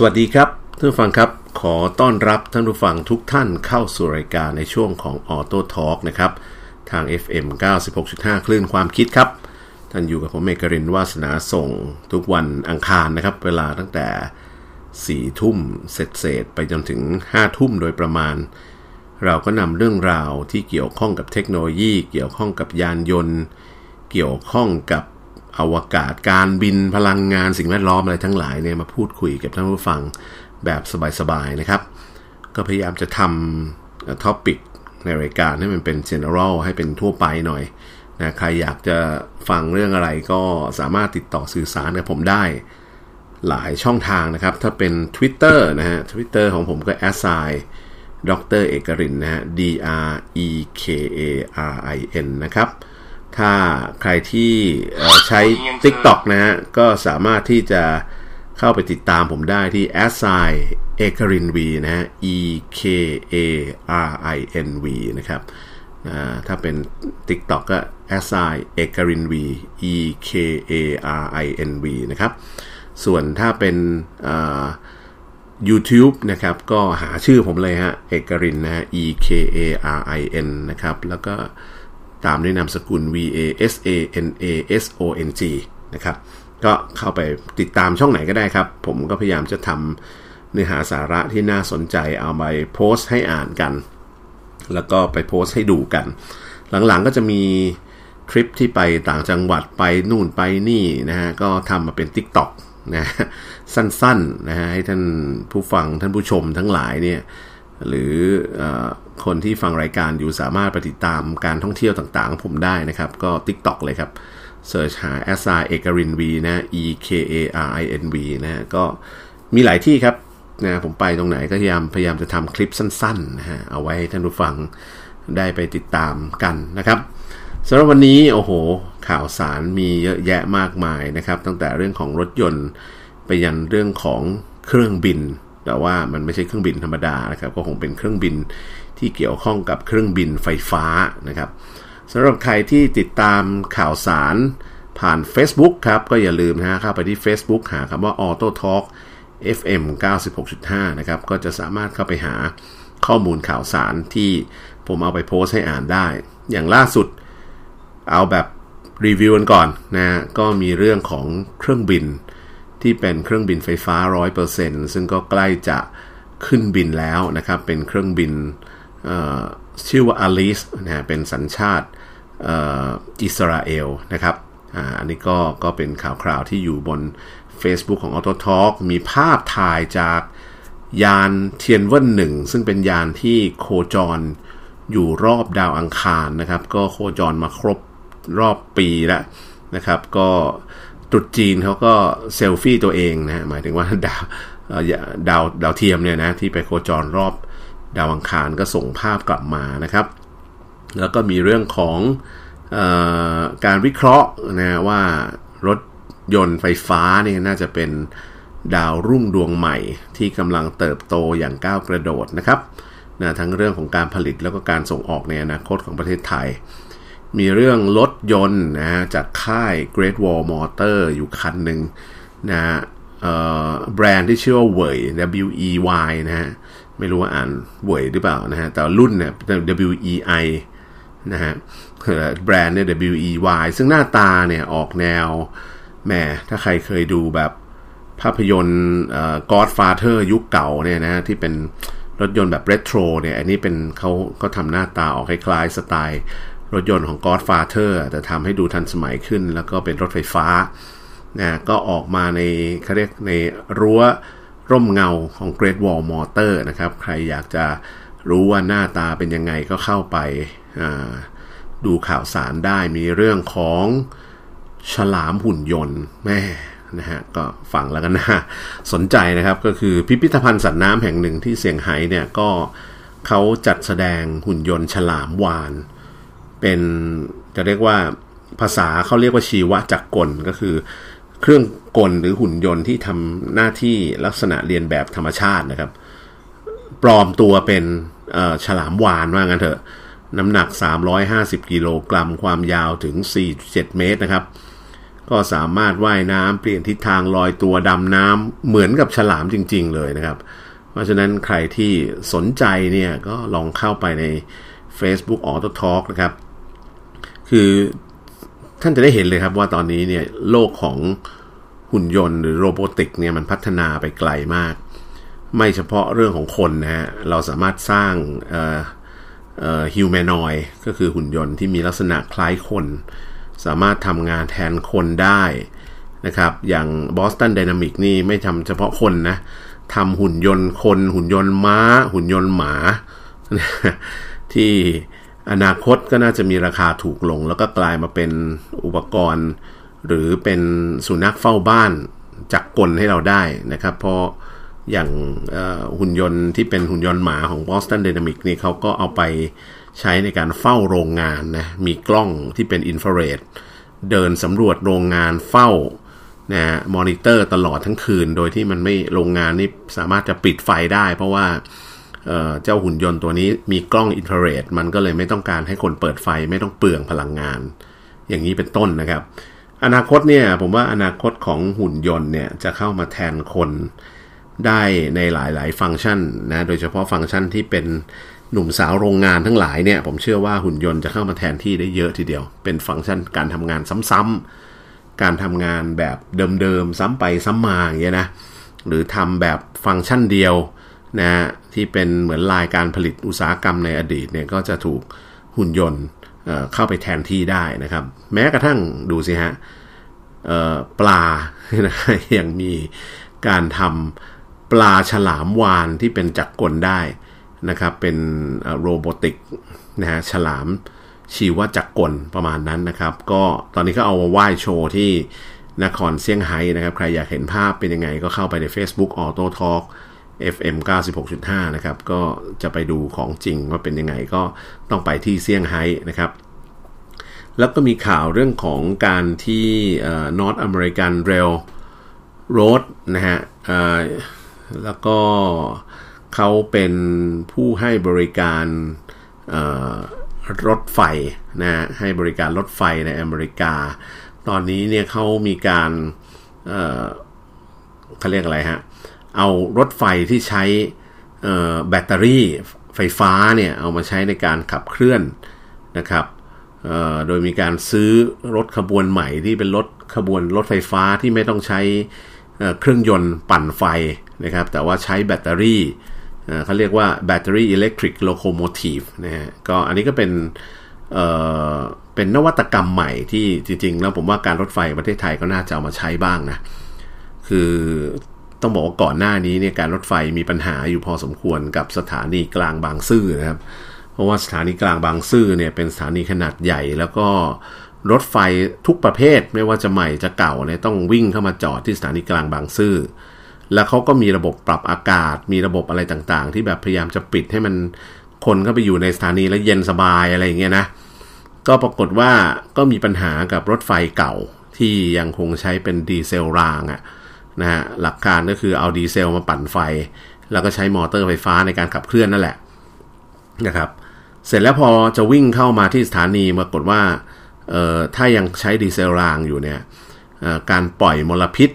สวัสดีครับท่านผู้ฟังครับขอต้อนรับท่านผู้ฟังทุกท่านเข้าสู่รายการในช่วงของ Auto Talk นะครับ ทาง FM 96.5 คลื่นความคิดครับ ท่านอยู่กับผมเอกรินวาสนาส่งทุกวันอังคารนะครับ เวลาตั้งแต่ 4 ทุ่มเสร็จเสร็จไปจนถึง 5 ทุ่มโดยประมาณ เราก็นำเรื่องราวที่เกี่ยวข้องกับเทคโนโลยี เกี่ยวข้องกับยานยนต์ เกี่ยวข้องกับ อวกาศการบินพลังงานสิ่งแวดล้อมอะไรทั้งหลายเนี่ยมาพูดคุยกับท่านผู้ฟังแบบสบายๆนะครับ ก็พยายามจะทำ topic ในรายการให้มันเป็น general ให้เป็นทั่วไปหน่อยนะใครอยากจะฟังเรื่องอะไรก็สามารถติดต่อสื่อสารกับผมได้หลายช่องทางนะครับ ถ้าเป็น Twitter นะฮะ Twitter ของผมก็ a s i ดรเอกรินนะฮะ D R E K A R I N นะครับ ถ้าใครที่ใช้ TikTok นะฮะก็สามารถที่จะเข้าไปติดตามผมได้ที่ a s i เอกริน V นะฮะ E K A R I N V นะครับถ้าเป็น TikTok ก็ a s i เอกริน V E K A R I N V นะครับ ส่วนถ้าเป็น YouTube นะครับ ก็หาชื่อผมเลยฮะ เอกรินนะฮะ E K A R I N นะครับ แล้วก็ ตามด้วยนามสกุล V A S A N A S O N G นะครับ ก็เข้าไปติดตามช่องไหนก็ได้ครับ ผมก็พยายามจะทำเนื้อหาสาระที่น่าสนใจเอาไปโพสต์ให้อ่านกัน แล้วก็ไปโพสต์ให้ดูกัน หลังๆก็จะมีทริปที่ไปต่างจังหวัดไปนู่นไปนี่นะฮะ ก็ทำมาเป็น Tik t o อกนะสั้นๆนะฮะให้ท่านผู้ฟังท่านผู้ชมทั้งหลายเนี่ยหรืออ คนที่ฟังรายการอยู่สามารถไปติดตามการท่องเที่ยวต่างๆ ผมได้นะครับ ก็ TikTok เลยครับเสิร์ชหา s r เอกริน V นะ E K A R I N V นะก็มีหลายที่ครับนะผมไปตรงไหนก็พยายามพยายามจะทำคลิปสั้นๆนะฮะเอาไว้ให้ท่านผู้ฟังได้ไปติดตามกันนะครับสำหรับวันนี้โอ้โห ข่าวสารมีเยอะแยะมากมายนะครับ ตั้งแต่เรื่องของรถยนต์ไปยันเรื่องของเครื่องบิน แต่ว่ามันไม่ใช่เครื่องบินธรรมดานะครับ ก็คงเป็นเครื่องบิน ที่เกี่ยวข้องกับเครื่องบินไฟฟ้านะครับสำหรับใครที่ติดตามข่าวสารผ่าน Facebook ครับ ก็อย่าลืมนะฮะเข้าไปที่ Facebook หาคำว่า Auto Talk FM 96.5 นะครับ ก็จะสามารถเข้าไปหาข้อมูลข่าวสารที่ผมเอาไปโพสให้อ่านได้ อย่างล่าสุดเอาแบบรีวิวกันก่อนนะ ก็มีเรื่องของเครื่องบินที่เป็นเครื่องบินไฟฟ้า 100%ซึ่งก็ใกล้จะขึ้นบินแล้วนะครับ เป็นเครื่องบิน ชื่อว่า Alice นะฮะเป็นสัญชาติอิสราเอลนะครับอันนี้ก็ก็เป็นข่าวคราวที่อยู่บน Facebook ของ Auto Talk มีภาพถ่ายจากยานเทียนเวินหนึ่งซึ่งเป็นยานที่โคจรอยู่รอบดาวอังคารนะครับ ก็โคจรมาครบรอบปีแล้วนะครับ ก็ตรุษจีนเขาก็เซลฟี่ตัวเองนะหมายถึงว่าดาวดาวดาวเทียมเนี่ยนะที่ไปโคจรรอบ ดาวอังคารก็ส่งภาพกลับมานะครับ แล้วก็มีเรื่องของอการวิเคราะห์นะว่ารถยนต์ไฟฟ้านี่น่าจะเป็นดาวรุ่งดวงใหม่ที่กำลังเติบโตอย่างก้าวกระโดดนะครับนะทั้งเรื่องของการผลิตแล้วก็การส่งออกในอนาคตของประเทศไทย มีเรื่องรถยนต์นะจากค่าย Great Wall Motor อยู่คันหนึ่งนะแบรนด์ที่ชื่อว่าเวย W E Y นะฮะ ไม่รู้ว่าอ่านเวยหรือเปล่านะฮะ แต่รุ่นเนี่ย W E I นะฮะแบรนด์เนี่ย W E Y ซึ่งหน้าตาเนี่ยออกแนวแหมถ้าใครเคยดูแบบภาพยนตร์ Godfather ยุคเก่าเนี่ยนะที่เป็นรถยนต์แบบเรโทรเนี่ย อันนี้เป็นเขาก็ทำหน้าตาออกคล้ายๆสไตล์รถยนต์ของ Godfather แต่ทำให้ดูทันสมัยขึ้น แล้วก็เป็นรถไฟฟ้านะก็ออกมาในเขาเรียกในรั้ว ร่มเงาของ Great Wall Motor นะครับ ใครอยากจะรู้ว่าหน้าตาเป็นยังไงก็เข้าไปดูข่าวสารได้มีเรื่องของฉลามหุ่นยนต์แม่นะฮะก็ฟังแล้วกันนะสนใจนะครับก็คือพิพิธภัณฑ์สัตว์น้ำแห่งหนึ่งที่เสียงไฮ้เนี่ยก็เขาจัดแสดงหุ่นยนต์ฉลามวาน เป็นจะเรียกว่าภาษาเขาเรียกว่าชีวจักรกลก็คือ เครื่องกลหรือหุ่นยนต์ที่ทำหน้าที่ลักษณะเรียนแบบธรรมชาตินะครับ ปลอมตัวเป็นฉลามวานว่างั้นเถอะ น้ำหนัก 350 กิโลกรัม ความยาวถึง 4.7 เมตรนะครับ ก็สามารถว่ายน้ำเปลี่ยนทิศทางลอยตัวดำน้ำเหมือนกับฉลามจริง ๆ เลยนะครับ เพราะฉะนั้นใครที่สนใจเนี่ยก็ลองเข้าไปใน Facebook Auto Talk นะครับ คือ ท่านจะได้เห็นเลยครับว่าตอนนี้เนี่ยโลกของหุ่นยนต์หรือโรบอติกเนี่ยมันพัฒนาไปไกลมาก ไม่เฉพาะเรื่องของคนนะฮะเราสามารถสร้างเอ่อเอ่อฮิวแมนอยก็คือหุ่นยนต์ที่มีลักษณะคล้ายคน สามารถทำงานแทนคนได้นะครับ อย่าง Boston Dynamic นี่ไม่ทำเฉพาะคนนะทำหุ่นยนต์คน หุ่นยนต์ม้า หุ่นยนต์หมา ที่ อนาคตก็น่าจะมีราคาถูกลง แล้วก็กลายมาเป็นอุปกรณ์ หรือเป็นสุนัขเฝ้าบ้านจักรกลให้เราได้นะครับ เพราะอย่างหุ่นยนต์ที่เป็นหุ่นยนต์หมาของ Boston Dynamics นี่เขาก็เอาไปใช้ในการเฝ้าโรงงานนะมีกล้องที่เป็นอินฟราเรดเดินสำรวจโรงงานเฝ้านะมอนิเตอร์ตลอดทั้งคืน โดยที่มันไม่โรงงานนี่สามารถจะปิดไฟได้ เพราะว่า เจ้าหุ่นยนต์ตัวนี้มีกล้องอินฟราเรดมันก็เลยไม่ต้องการให้คนเปิดไฟไม่ต้องเปลืองพลังงาน อย่างนี้เป็นต้นนะครับ อนาคตเนี่ยผมว่าอนาคตของหุ่นยนต์เนี่ยจะเข้ามาแทนคนได้ในหลายๆ ฟังก์ชันนะโดยเฉพาะฟังก์ชันที่เป็นหนุ่มสาวโรงงานทั้งหลายเนี่ยผมเชื่อว่าหุ่นยนต์จะเข้ามาแทนที่ได้เยอะทีเดียว เป็นฟังก์ชันการทำงานซ้ำๆการทำงานแบบเดิมๆซ้ำไปซ้ำมาอย่างเงี้ยนะหรือทำแบบฟังก์ชันเดียว นะที่เป็นเหมือนลายการผลิตอุตสาหกรรมในอดีตเนี่ยก็จะถูกหุ่นยนต์เข้าไปแทนที่ได้นะครับ แม้กระทั่งดูสิฮะปลาะยังมีการทำปลาฉลามวานที่เป็นจักรกลได้นะครับ เป็นโรบอติกนะฮะฉลามชีวจักรกลประมาณนั้นนะครับ ก็ตอนนี้ก็เอามาไหว้โชว์ที่นครเซี่ยงไฮ้นะครับ ใครอยากเห็นภาพเป็นยังไงก็เข้าไปใน Facebook Auto Talk FM 96.5 นะครับ ก็จะไปดูของจริงว่าเป็นยังไงก็ต้องไปที่เซี่ยงไฮ้นะครับ แล้วก็มีข่าวเรื่องของการที่ North American Rail Road นะฮะแล้วก็เขาเป็นผู้ให้บริการรถไฟนะให้บริการรถไฟในอเมริกา ตอนนี้เนี่ยเขามีการเขาเรียกอะไรฮะเเอารถไฟที่ใช้แบตเตอรี่ไฟฟ้าเนี่ยเอามาใช้ในการขับเคลื่อนนะครับโดยมีการซื้อรถขบวนใหม่ที่เป็นรถขบวนรถไฟฟ้าที่ไม่ต้องใช้เครื่องยนต์ปั่นไฟนะครับ แต่ว่าใช้แบตเตอรี่เขาเรียกว่า battery electric locomotive นะฮะก็อันนี้ก็เป็นเเป็นนวัตกรรมใหม่ที่จริงๆ แล้วผมว่าการรถไฟประเทศไทยก็น่าจะเอามาใช้บ้างนะ คือ ต้องบอกว่าก่อนหน้านี้เนี่ยการรถไฟมีปัญหาอยู่พอสมควรกับสถานีกลางบางซื่อนะครับ เพราะว่าสถานีกลางบางซื่อเนี่ยเป็นสถานีขนาดใหญ่แล้วก็รถไฟทุกประเภทไม่ว่าจะใหม่จะเก่าเนี่ยต้องวิ่งเข้ามาจอดที่สถานีกลางบางซื่อ แล้วเขาก็มีระบบปรับอากาศ มีระบบอะไรต่างๆ ที่แบบพยายามจะปิดให้มันคนเข้าไปอยู่ในสถานีแล้วเย็นสบายอะไรอย่างเงี้ยนะ ก็ปรากฏว่าก็มีปัญหากับรถไฟเก่าที่ยังคงใช้เป็นดีเซลรางอะ นะฮะหลักการก็คือเอาดีเซลมาปั่นไฟ แล้วก็ใช้มอเตอร์ไฟฟ้าในการขับเคลื่อนนั่นแหละนะครับเสร็จแล้วพอจะวิ่งเข้ามาที่สถานีปรากฏว่าถ้ายังใช้ดีเซลรางอยู่เนี่ยการปล่อยมลพิษ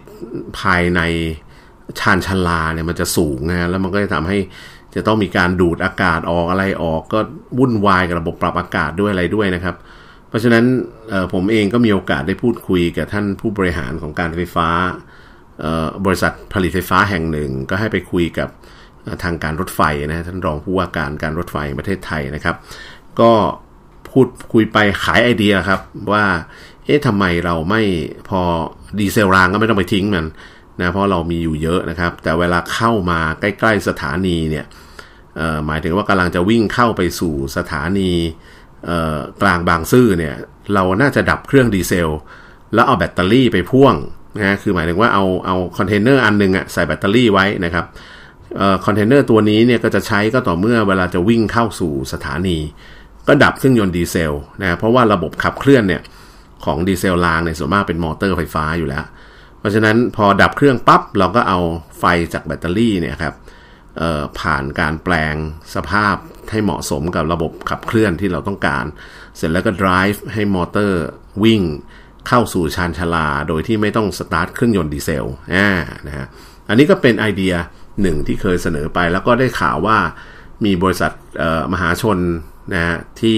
ภายในชานชลาเนี่ยมันจะสูงนะแล้วมันก็จะทำให้จะต้องมีการดูดอากาศออกอะไรออก ก็วุ่นวายกับระบบปรับอากาศด้วยอะไรด้วยนะครับ เพราะฉะนั้นผมเองก็มีโอกาสได้พูดคุยกับท่านผู้บริหารของการไฟฟ้า บริษัทผลิตไฟฟ้าแห่งหนึ่ง ก็ให้ไปคุยกับทางการรถไฟนะท่านรองผู้ว่าการการรถไฟประเทศไทยนะครับ ก็พูดคุยไปขายไอเดียครับว่าเอ๊ะทำไมเราไม่พอดีเซลรางก็ไม่ต้องไปทิ้งมันนะเพราะเรามีอยู่เยอะนะครับ แต่เวลาเข้ามาใกล้ๆสถานีเนี่ยหมายถึงว่ากำลังจะวิ่งเข้าไปสู่สถานีกลางบางซื่อเนี่ยเราน่าจะดับเครื่องดีเซล แล้วเอาแบตเตอรี่ไปพ่วง นะคือหมายถึงว่าเอาเอาคอนเทนเนอร์อันนึงอะใส่แบตเตอรี่ไว้นะครับคอนเทนเนอร์ตัวนี้เนี่ยก็จะใช้ก็ต่อเมื่อเวลาจะวิ่งเข้าสู่สถานี ก็ดับเครื่องยนต์ดีเซลนะเพราะว่าระบบขับเคลื่อนเนี่ยของดีเซลรางในส่วนมากเป็นมอเตอร์ไฟฟ้าอยู่แล้ว เพราะฉะนั้นพอดับเครื่องปั๊บเราก็เอาไฟจากแบตเตอรี่เนี่ยครับผ่านการแปลงสภาพให้เหมาะสมกับระบบขับเคลื่อนที่เราต้องการ เสร็จแล้วก็ drive ให้มอเตอร์วิ่ง เข้าสู่ชานชาลาโดยที่ไม่ต้องสตาร์ทเครื่องยนต์ดีเซลอ่านะฮะอันนี้ก็เป็นไอเดียหนึ่งที่เคยเสนอไป แล้วก็ได้ข่าวว่ามีบริษัทมหาชนนะฮะที่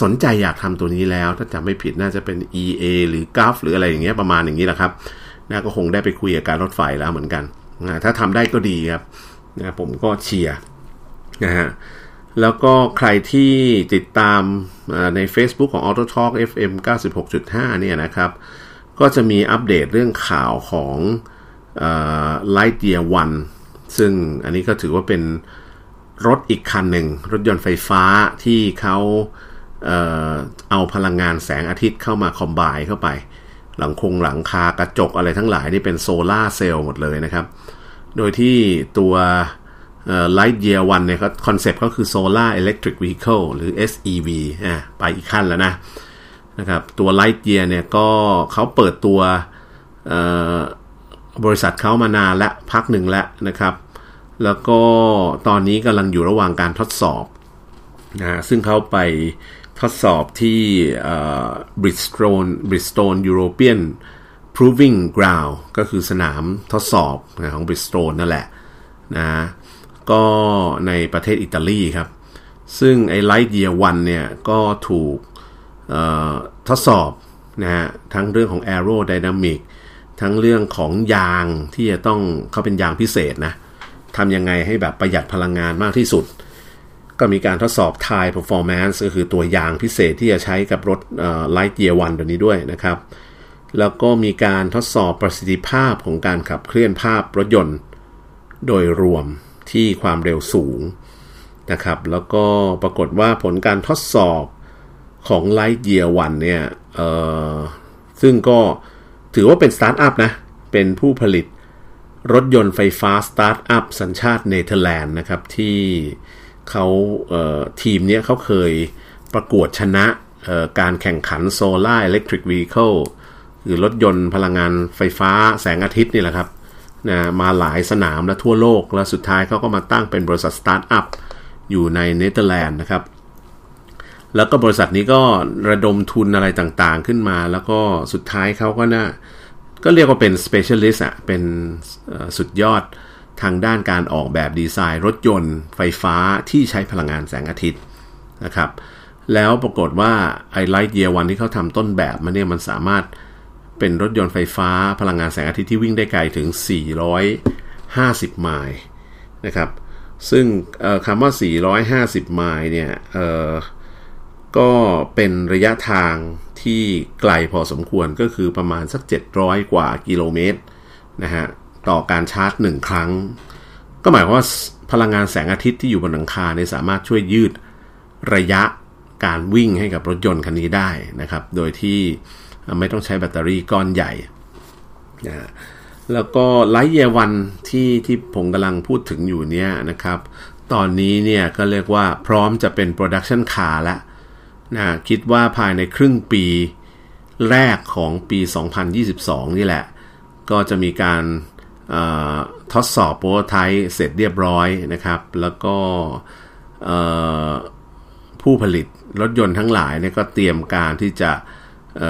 สนใจอยากทำตัวนี้แล้ว ถ้าจำไม่ผิดน่าจะเป็น EA หรือ GULF หรืออะไรอย่างเงี้ยประมาณอย่างนี้แหละครับนะก็คงได้ไปคุยกับการรถไฟแล้วเหมือนกันนะถ้าทำได้ก็ดีครับนะผมก็เชียร์นะฮะ แล้วก็ใครที่ติดตามใน Facebook ของ Auto Talk FM 96.5 เนี่ยนะครับ ก็จะมีอัปเดตเรื่องข่าวของ Lightyear One ซึ่งอันนี้ก็ถือว่าเป็นรถอีกคันหนึ่ง รถยนต์ไฟฟ้าที่เขาเเอาพลังงานแสงอาทิตย์เข้ามา combine เข้าไป หลังคงหลังคากระจกอะไรทั้งหลายนี่เป็นโซลาร์เซลล์หมดเลยนะครับ โดยที่ตัว Lightyear One เนี่ยคอนเซปต์ก็คือ Solar Electric Vehicle หรือ SEV อะไปอีกขั้นแล้วนะนะครับตัว Lightyear เนี่ยก็เขาเปิดตัวบริษัทเขามานานและพักหนึ่งแล้วนะครับ แล้วก็ตอนนี้กำลังอยู่ระหว่างการทดสอบนะซึ่งเขาไปทดสอบที่ Bridgestone Bridgestone European Proving Ground ก็คือสนามทดสอบของ Bridgestone นั่นแหละนะ ก็ในประเทศอิตาลีครับ ซึ่งไอ้ไลท์เยียวันเนี่ย ก็ถูกทดสอบนะฮะทั้งเรื่องของ aerodynamic ทั้งเรื่องของยางที่จะต้องเขาเป็นยางพิเศษนะทำยังไงให้แบบประหยัดพลังงานมากที่สุด ก็มีการทดสอบ Tire Performance ก็คือตัวยางพิเศษที่จะใช้กับรถ Light Year 1ตัวนี้ด้วยนะครับ แล้วก็มีการทดสอบประสิทธิภาพของการขับเคลื่อนภาพรถยนต์โดยรวม ที่ความเร็วสูงนะครับ แล้วก็ปรากฏว่าผลการทดสอบของ Lightyear 1เนี่ยซึ่งก็ถือว่าเป็นสตาร์ทอัพนะ เป็นผู้ผลิตรถยนต์ไฟฟ้าสตาร์ทอัพสัญชาติเนเธอร์แลนด์นะครับ ที่เขาทีมนี้เขาเคยประกวดชนะการแข่งขัน Solar Electric Vehicle หรือรถยนต์พลังงานไฟฟ้าแสงอาทิตย์นี่แหละครับ นะมาหลายสนามและทั่วโลก แล้วสุดท้ายเขาก็มาตั้งเป็นบริษัทสตาร์ทอัพอยู่ในเนเธอร์แลนด์นะครับ แล้วก็บริษัทนี้ก็ระดมทุนอะไรต่างๆขึ้นมา แล้วก็สุดท้ายเขาก็น่าก็เรียกว่าเป็น specialist อะเป็นสุดยอดทางด้านการออกแบบดีไซน์ รถยนต์ไฟฟ้าที่ใช้พลังงานแสงอาทิตย์นะครับ แล้วปรากฏว่าไอไลท์เยียวันที่เขาทำต้นแบบมันเนี่ยมันสามารถ เป็นรถยนต์ไฟฟ้าพลังงานแสงอาทิตย์ที่วิ่งได้ไกลถึง 450 ไมล์นะครับ ซึ่งคำว่า 450 ไมล์เนี่ยก็เป็นระยะทางที่ไกลพอสมควรก็คือประมาณสัก 700 กว่ากิโลเมตรนะฮะต่อการชาร์จ 1 ครั้ง ก็หมายความว่าพลังงานแสงอาทิตย์ที่อยู่บนหลังคาเนี่ยสามารถช่วยยืดระยะการวิ่งให้กับรถยนต์คันนี้ได้นะครับ โดยที่ ไม่ต้องใช้แบตเตอรี่ก้อนใหญ่นะแล้วก็ Lightyear One ที่ที่ผมกำลังพูดถึงอยู่เนี่ยนะครับ ตอนนี้เนี่ยก็เรียกว่าพร้อมจะเป็น production car แล้วนะคิดว่าภายในครึ่งปีแรกของปี 2022 นี่แหละ ก็จะมีการทดสอบ prototype เสร็จเรียบร้อยนะครับ แล้วก็ผู้ผลิตรถยนต์ทั้งหลายเนี่ยก็เตรียมการที่จะ เ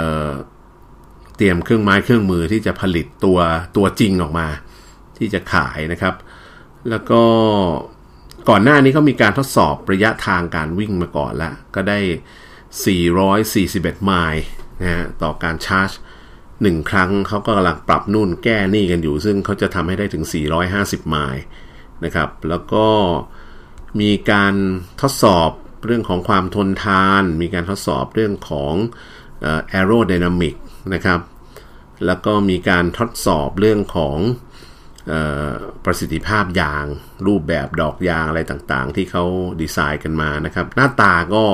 เตรียมเครื่องไม้เครื่องมือที่จะผลิตตัวตัวจริงออกมา ที่จะขายนะครับ แล้วก็ก่อนหน้านี้เขามีการทดสอบระยะทางการวิ่งมาก่อนแล้วก็ได้ 441 ไมล์นะฮะต่อการชาร์จ 1 ครั้งเขาก็กำลังปรับนู่นแก้นี่กันอยู่ ซึ่งเขาจะทำให้ได้ถึง 450 ไมล์นะครับ แล้วก็มีการทดสอบเรื่องของความทนทาน มีการทดสอบเรื่องของ aerodynamic นะครับ แล้วก็มีการทดสอบเรื่องของเอ่อประสิทธิภาพยางรูปแบบดอกยางอะไรต่างๆ ที่เขาดีไซน์กันมานะครับ หน้าตาก็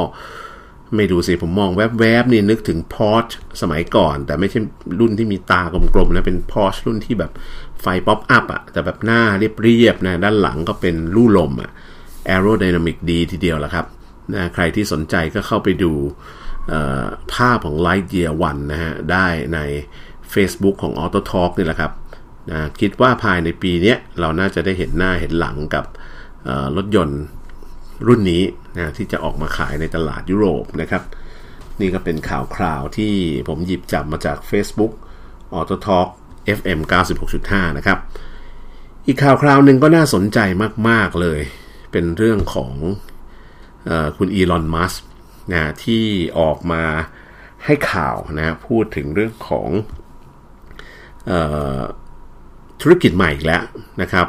ไม่ดูสิผมมองแวบๆนี่นึกถึงพอร์ชสมัยก่อน แต่ไม่ใช่รุ่นที่มีตากลมๆนะเป็นพอร์ชรุ่นที่แบบไฟ pop-up อะแต่แบบหน้าเรียบๆนะด้านหลังก็เป็นลู่ลมอะแอโรไดนามิกดีทีเดียวแหละครับนะใครที่สนใจก็เข้าไปดู ภาพของ Lightyear 1นะฮะ ได้ใน Facebook ของ Auto Talk นี่แหละครับนะคิดว่าภายในปีนี้เราน่าจะได้เห็นหน้าเห็นหลังกับรถยนต์รุ่นนี้นะที่จะออกมาขายในตลาดยุโรปนะครับ นี่ก็เป็นข่าวคราวที่ผมหยิบจับมาจาก Facebook Auto Talk FM 96.5 นะครับ อีกข่าวคราวหนึ่งก็น่าสนใจมาก ๆ เลย เป็นเรื่องของอคุณอีลอน มัส นะที่ออกมาให้ข่าวนะพูดถึงเรื่องของออธุรกิจใหม่อีกแล้วนะครับ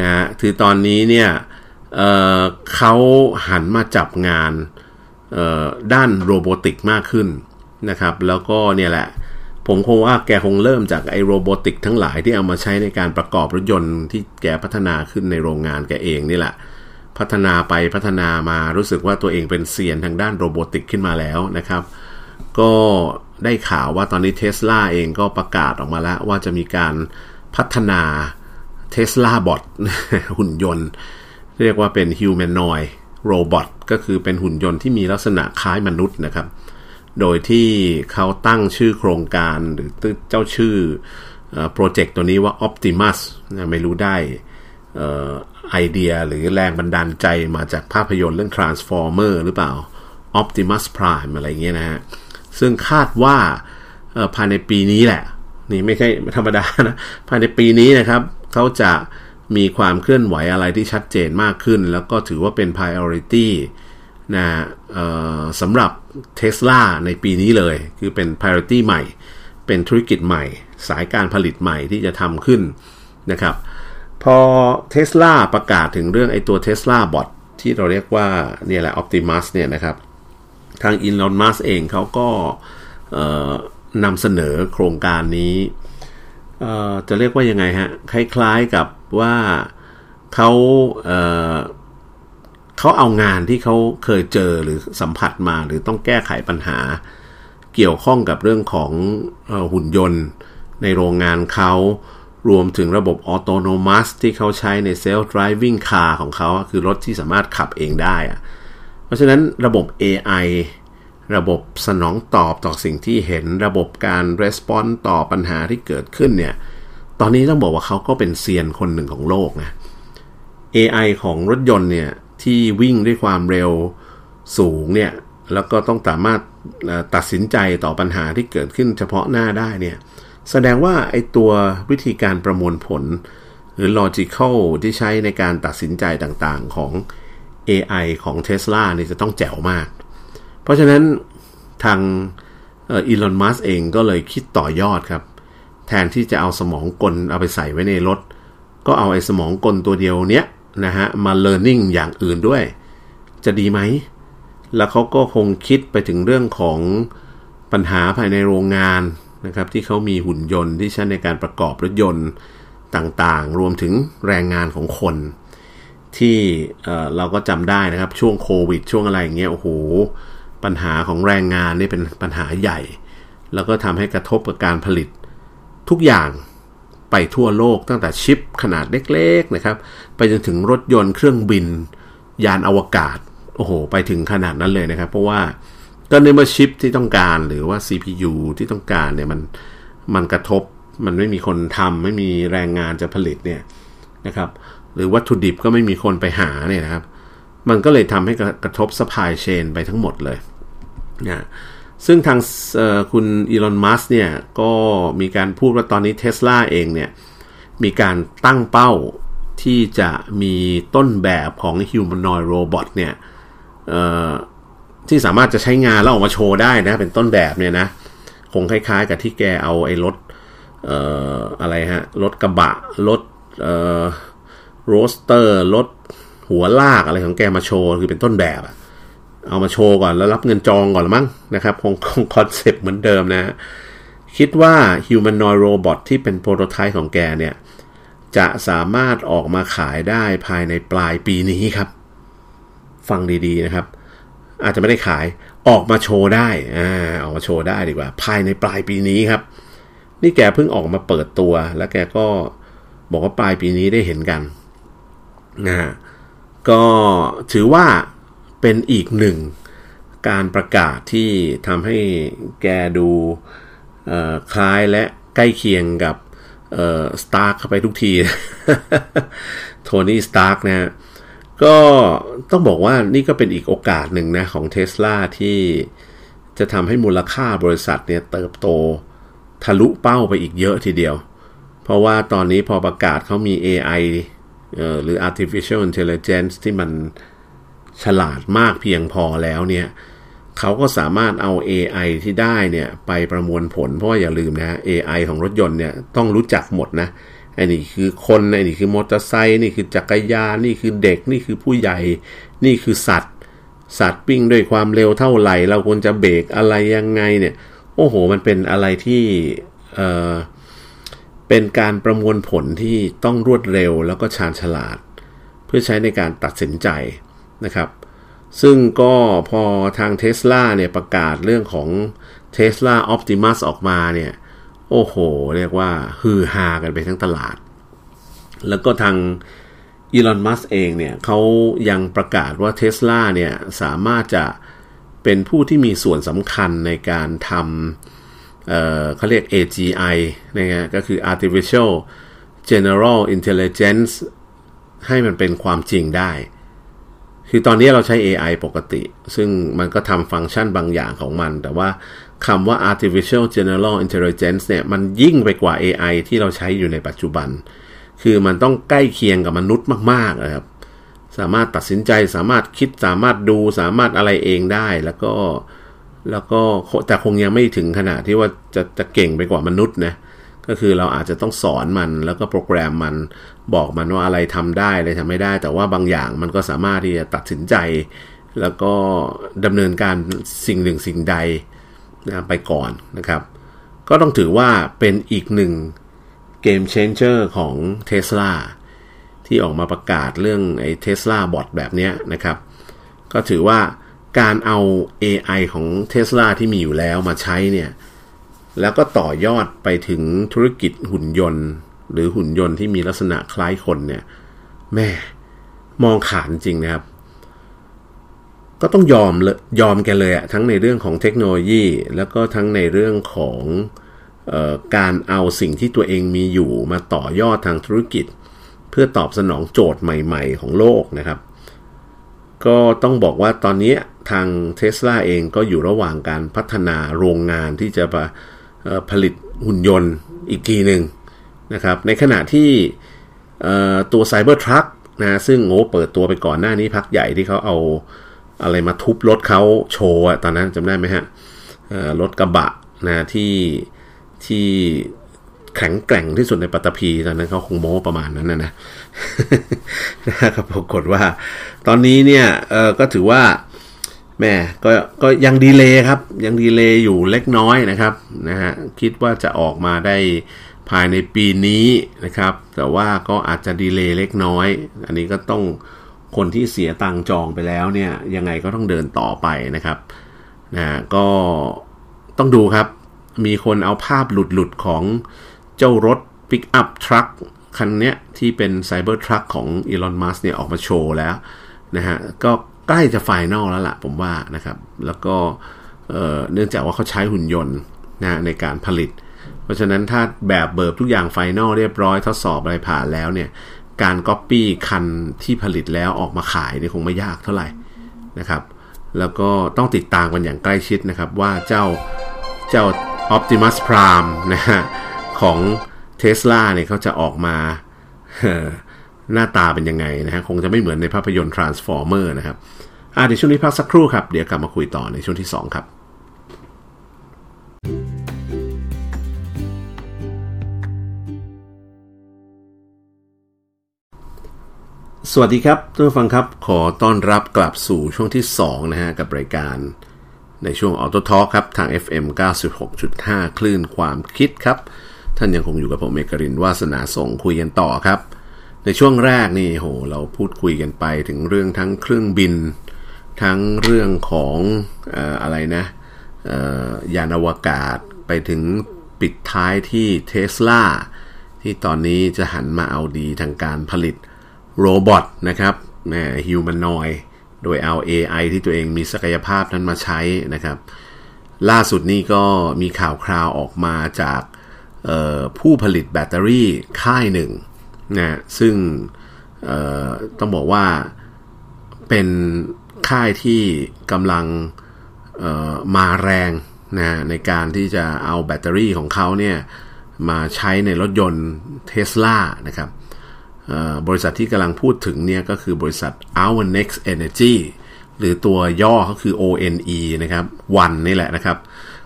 นะคือตอนนี้เนี่ยเเขาหันมาจับงานด้าน robotic มากขึ้นนะครับ แล้วก็เนี่ยแหละ ผมคงว่าแกคงเริ่มจากไอ้ robotic ทั้งหลายที่เอามาใช้ในการประกอบรถยนต์ที่แกพัฒนาขึ้นในโรงงานแกเองนี่แหละ พัฒนาไปพัฒนามารู้สึกว่าตัวเองเป็นเซียนทางด้าน robotic ขึ้นมาแล้วนะครับ ก็ได้ข่าวว่าตอนนี้เทสลาเองก็ประกาศออกมาแล้วว่าจะมีการพัฒนา Tesla Bot หุ่นยนต์ เรียกว่าเป็น humanoid โรบอทก็คือเป็นหุ่นยนต์ที่มีลักษณะคล้ายมนุษย์นะครับ โดยที่เขาตั้งชื่อโครงการหรือเจ้าชื่อโปรเจกต์ตัวนี้ว่า Optimus นะไม่รู้ได้ ไอเดียหรือแรงบันดาลใจมาจากภาพยนตร์เรื่อง Transformer หรือเปล่า Optimus Prime อะไรเงี้ยนะฮะ ซึ่งคาดว่าภายในปีนี้แหละ นี่ไม่ใช่ธรรมดานะ ภายในปีนี้นะครับ เขาจะมีความเคลื่อนไหวอะไรที่ชัดเจนมากขึ้น แล้วก็ถือว่าเป็น priority นะสำหรับ Tesla ในปีนี้เลย คือเป็น priority ใหม่ เป็นธุรกิจใหม่ สายการผลิตใหม่ที่จะทำขึ้นนะครับ พอ Tesla ประกาศถึงเรื่องไอ้ตัว Tesla Bot ที่เราเรียกว่าเนี่ยแหละ Optimus เนี่ยนะครับ ทาง Elon Musk เองเขาก็นำเสนอโครงการนี้ จะเรียกว่ายังไงฮะ คล้ายๆกับว่าเขาเเขาเอางานที่เขาเคยเจอหรือสัมผัสมาหรือต้องแก้ไขปัญหา เกี่ยวข้องกับเรื่องของหุ่นยนต์ในโรงงานเขา รวมถึงระบบออโตโนมัสที่เขาใช้ในเซลล์ driving car ของเขาคือรถที่สามารถขับเองได้อะเพราะฉะนั้นระบบ AI ระบบสนองตอบต่อสิ่งที่เห็นระบบการรีสปอนส์ต่อปัญหาที่เกิดขึ้นเนี่ย ตอนนี้ต้องบอกว่าเขาก็เป็นเซียนคนหนึ่งของโลกนะ AI ของรถยนต์เนี่ย ที่วิ่งด้วยความเร็วสูงเนี่ย แล้วก็ต้องสามารถตัดสินใจต่อปัญหาที่เกิดขึ้นเฉพาะหน้าได้เนี่ย แสดงว่าไอตัววิธีการประมวลผล หรือ logical ที่ใช้ในการตัดสินใจต่างๆของ AI ของ Tesla เนี่ยจะต้องแจ๋วมาก เพราะฉะนั้นทางอีลอน มัสเองก็เลยคิดต่อยอดครับ แทนที่จะเอาสมองกลเอาไปใส่ไว้ในรถ ก็เอาไอ้สมองกลตัวเดียวเนี้ยนะฮะมา learning อย่างอื่นด้วย จะดีไหม แล้วเขาก็คงคิดไปถึงเรื่องของปัญหาภายในโรงงาน นะครับที่เขามีหุ่นยนต์ที่ใช้ในการประกอบรถยนต์ต่างๆ รวมถึงแรงงานของคน ที่เราก็จำได้นะครับช่วงโควิด ช่วงอะไรอย่างเงี้ยโอ้โหปัญหาของแรงงานนี่เป็นปัญหาใหญ่ แล้วก็ทำให้กระทบกับการผลิตทุกอย่างไปทั่วโลกตั้งแต่ชิปขนาดเล็กๆนะครับ ไปจนถึงรถยนต์เครื่องบิน ยานอวกาศ โอ้โห ไปถึงขนาดนั้นเลยนะครับ เพราะว่า ก็ในเมื่อชิปที่ต้องการหรือว่า CPU ที่ต้องการเนี่ยมันมันกระทบมันไม่มีคนทำไม่มีแรงงานจะผลิตเนี่ยนะครับหรือวัตถุดิบก็ไม่มีคนไปหาเนี่ยนะครับ มันก็เลยทำให้กระทบสปายเชนไปทั้งหมดเลยนะซึ่งทางคุณอีลอนมัสเนี่ยก็มีการพูดว่าตอนนี้เท s l a เองเนี่ยมีการตั้งเป้าที่จะมีต้นแบบของ Humanoid Robot เนี่ย ที่สามารถจะใช้งานแล้วออกมาโชว์ได้นะ เป็นต้นแบบเนี่ยนะ คงคล้ายๆ กับที่แกเอาไอ้รถอะไรฮะรถกระบะรถ roadster รถหัวลากอะไรของแกมาโชว์คือเป็นต้นแบบเอามาโชว์ก่อนแล้วรับเงินจองก่อนมั้งนะครับคงคอนเซปต์เหมือนเดิมนะคิดว่า Humanoid Robot ที่เป็น prototype ของแกเนี่ย จะสามารถออกมาขายได้ภายในปลายปีนี้ครับ ฟังดีๆนะครับ อาจจะไม่ได้ขายออกมาโชว์ได้อ่าออกมาโชว์ได้ดีกว่า ภายในปลายปีนี้ครับ นี่แกเพิ่งออกมาเปิดตัว แล้วแกก็บอกว่าปลายปีนี้ได้เห็นกันนะก็ถือว่าเป็นอีกหนึ่งการประกาศที่ทำให้แกดูคล้ายและใกล้เคียงกับสตาร์เข้าไปทุกที โทนี่สตาร์กนะ ก็ต้องบอกว่านี่ก็เป็นอีกโอกาสหนึ่งนะของเท s l a ที่จะทำให้มูลค่าบริษัทเนี่ยเติบโตทะลุเป้าไปอีกเยอะทีเดียว เพราะว่าตอนนี้พอประกาศเขามี AI หรือ artificial intelligence ที่มันฉลาดมากเพียงพอแล้วเนี่ยเขาก็สามารถเอา AI ที่ได้เนี่ยไปประมวลผล เพราะว่าอย่าลืมนะ AI ของรถยนต์เนี่ยต้องรู้จักหมดนะ ไอ้นี่คือคนไอ้นี่คือมอเตอร์ไซค์นี่คือจักรยานนี่คือเด็กนี่คือผู้ใหญ่ นี่คือสัตว์ สัตว์ปิ้งด้วยความเร็วเท่าไหร่ เราควรจะเบรกอะไรยังไงเนี่ย โอ้โห มันเป็นอะไรที่เออเป็นการประมวลผลที่ต้องรวดเร็วแล้วก็ชาญฉลาด เพื่อใช้ในการตัดสินใจนะครับ ซึ่งก็พอทางเท s l a เนี่ยประกาศเรื่องของ Tesla Optimus ออกมาเนี่ย โอ้โห เรียกว่าฮือฮากันไปทั้งตลาด แล้วก็ทางอีลอนมัสเองเนี่ยเขายังประกาศว่าเท s l a เนี่ยสามารถจะเป็นผู้ที่มีส่วนสำคัญในการทำเเขาเรียก AGI นะฮะก็คือ artificial general intelligence ให้มันเป็นความจริงได้ คือตอนนี้เราใช้ AI ปกติ ซึ่งมันก็ทำฟังก์ชันบางอย่างของมัน แต่ว่า คำว่า artificial general intelligence เนี่ย มันยิ่งไปกว่า AI ที่เราใช้อยู่ในปัจจุบัน คือมันต้องใกล้เคียงกับมนุษย์มากๆนะครับ สามารถตัดสินใจ สามารถคิด สามารถดู สามารถอะไรเองได้ แล้วก็ แล้วก็ แต่คงยังไม่ถึงขนาดที่ว่าจะ จะเก่งไปกว่ามนุษย์นะ ก็คือเราอาจจะต้องสอนมัน แล้วก็โปรแกรมมัน บอกมันว่าอะไรทำได้ อะไรทำไม่ได้ แต่ว่าบางอย่างมันก็สามารถที่จะตัดสินใจ แล้วก็ดำเนินการสิ่งหนึ่งสิ่งใด นะไปก่อนนะครับ ก็ต้องถือว่าเป็นอีกหนึ่งเกมเชนเจอร์ของ Tesla ที่ออกมาประกาศเรื่องไอ้ Tesla Bot แบบนี้นะครับ ก็ถือว่าการเอา AI ของ Tesla ที่มีอยู่แล้วมาใช้เนี่ย แล้วก็ต่อยอดไปถึงธุรกิจหุ่นยนต์ หรือหุ่นยนต์ที่มีลักษณะคล้ายคนเนี่ย แม่มองขาดจริงนะครับ ก็ต้องยอมเลยยอมแกเลยอะทั้งในเรื่องของเทคโนโลยี แล้วก็ทั้งในเรื่องของออการเอาสิ่งที่ตัวเองมีอยู่มาต่อยอดทางธุรกิจ เพื่อตอบสนองโจทย์ใหม่ๆ ของโลกนะครับ ก็ต้องบอกว่าตอนนี้ทางเท s l a เองก็อยู่ระหว่างการพัฒนาโรงงานที่จะผลิตหุ่นยนต์อีกทีหนึ่งนะครับ ในขณะที่ตัว Cybertruck นะซึ่งโง่เปิดตัวไปก่อนหน้านี้พักใหญ่ที่เขาเอา อะไรมาทุบรถเขาโชว์ตอนนั้นจำได้ไหมฮะรถกระบะนะที่ที่แข็งแกร่งที่สุดในปัตตภีตอนนั้นเขาคงโม้ประมาณนั้นนะนะนะครับปรากฏว่า ตอนนี้เนี่ยเออก็ถือว่าแม่ก็ก็ยังดีเลย์ครับ ยังดีเลย์อยู่เล็กน้อยนะครับนะฮะคิดว่าจะออกมาได้ภายในปีนี้นะครับ แต่ว่าก็อาจจะ delay เล็กน้อย อันนี้ก็ต้อง คนที่เสียตังจองไปแล้วเนี่ยยังไงก็ต้องเดินต่อไปนะครับนะก็ต้องดูครับ มีคนเอาภาพหลุดๆของเจ้ารถ pickup truck คันนี้ที่เป็น Cybertruck ของอีลอนมัสก์เนี่ยออกมาโชว์แล้วนะฮะก็ใกล้จะ final แล้วล่ะผมว่านะครับ แล้วก็เนื่องจากว่าเขาใช้หุ่นยนต์นะในการผลิต เพราะฉะนั้นถ้าแบบเบิร์บทุกอย่าง final เรียบร้อยทดสอบอะไรผ่านแล้วเนี่ย การก๊อปปี้คันที่ผลิตแล้วออกมาขายนี่คงไม่ยากเท่าไหร่นะครับ แล้วก็ต้องติดตามกันอย่างใกล้ชิดนะครับ ว่าเจ้าเจ้า Optimus Prime นะฮะของ Tesla เนี่ยเขาจะออกมาหน้าตาเป็นยังไงนะฮะคงจะไม่เหมือนในภาพยนตร์ Transformer นะครับอ่าเดี๋ยวช่วงนี้พักสักครู่ครับ เดี๋ยวกลับมาคุยต่อในช่วงที่ 2 ครับ สวัสดีครับทุกฟังครับ ขอต้อนรับกลับสู่ช่วงที่ 2 นะฮะ กับรายการในช่วงออโต้ทอครับ ทาง FM 96.5 คลื่นความคิดครับ ท่านยังคงอยู่กับผมเอกรินวาสนาส่งคุยกันต่อครับ ในช่วงแรกนี่โห เราพูดคุยกันไปถึงเรื่องทั้งเครื่องบิน ทั้งเรื่องของเอ่ออะไรนะยานอวกาศไปถึงปิดท้ายที่เทสลาที่ตอนนี้จะหันมาเอาดีทางการผลิต robot นะครับ humanoid โดยเอา AI ที่ตัวเองมีศักยภาพนั้นมาใช้นะครับ ล่าสุดนี้ก็มีข่าวคราวออกมาจากผู้ผลิตแบตเตอรี่ค่ายหนึ่งนะซึ่งต้องบอกว่าเป็นค่ายที่กำลังมาแรงนะในการที่จะเอาแบตเตอรี่ของเขาเนี่ยมาใช้ในรถยนต์เทสลานะครับ บริษัทที่กำลังพูดถึงเนี่ยก็คือบริษัท Our Next Energy หรือตัวย่อก็คือ ONE นะครับวันนี่แหละนะครับ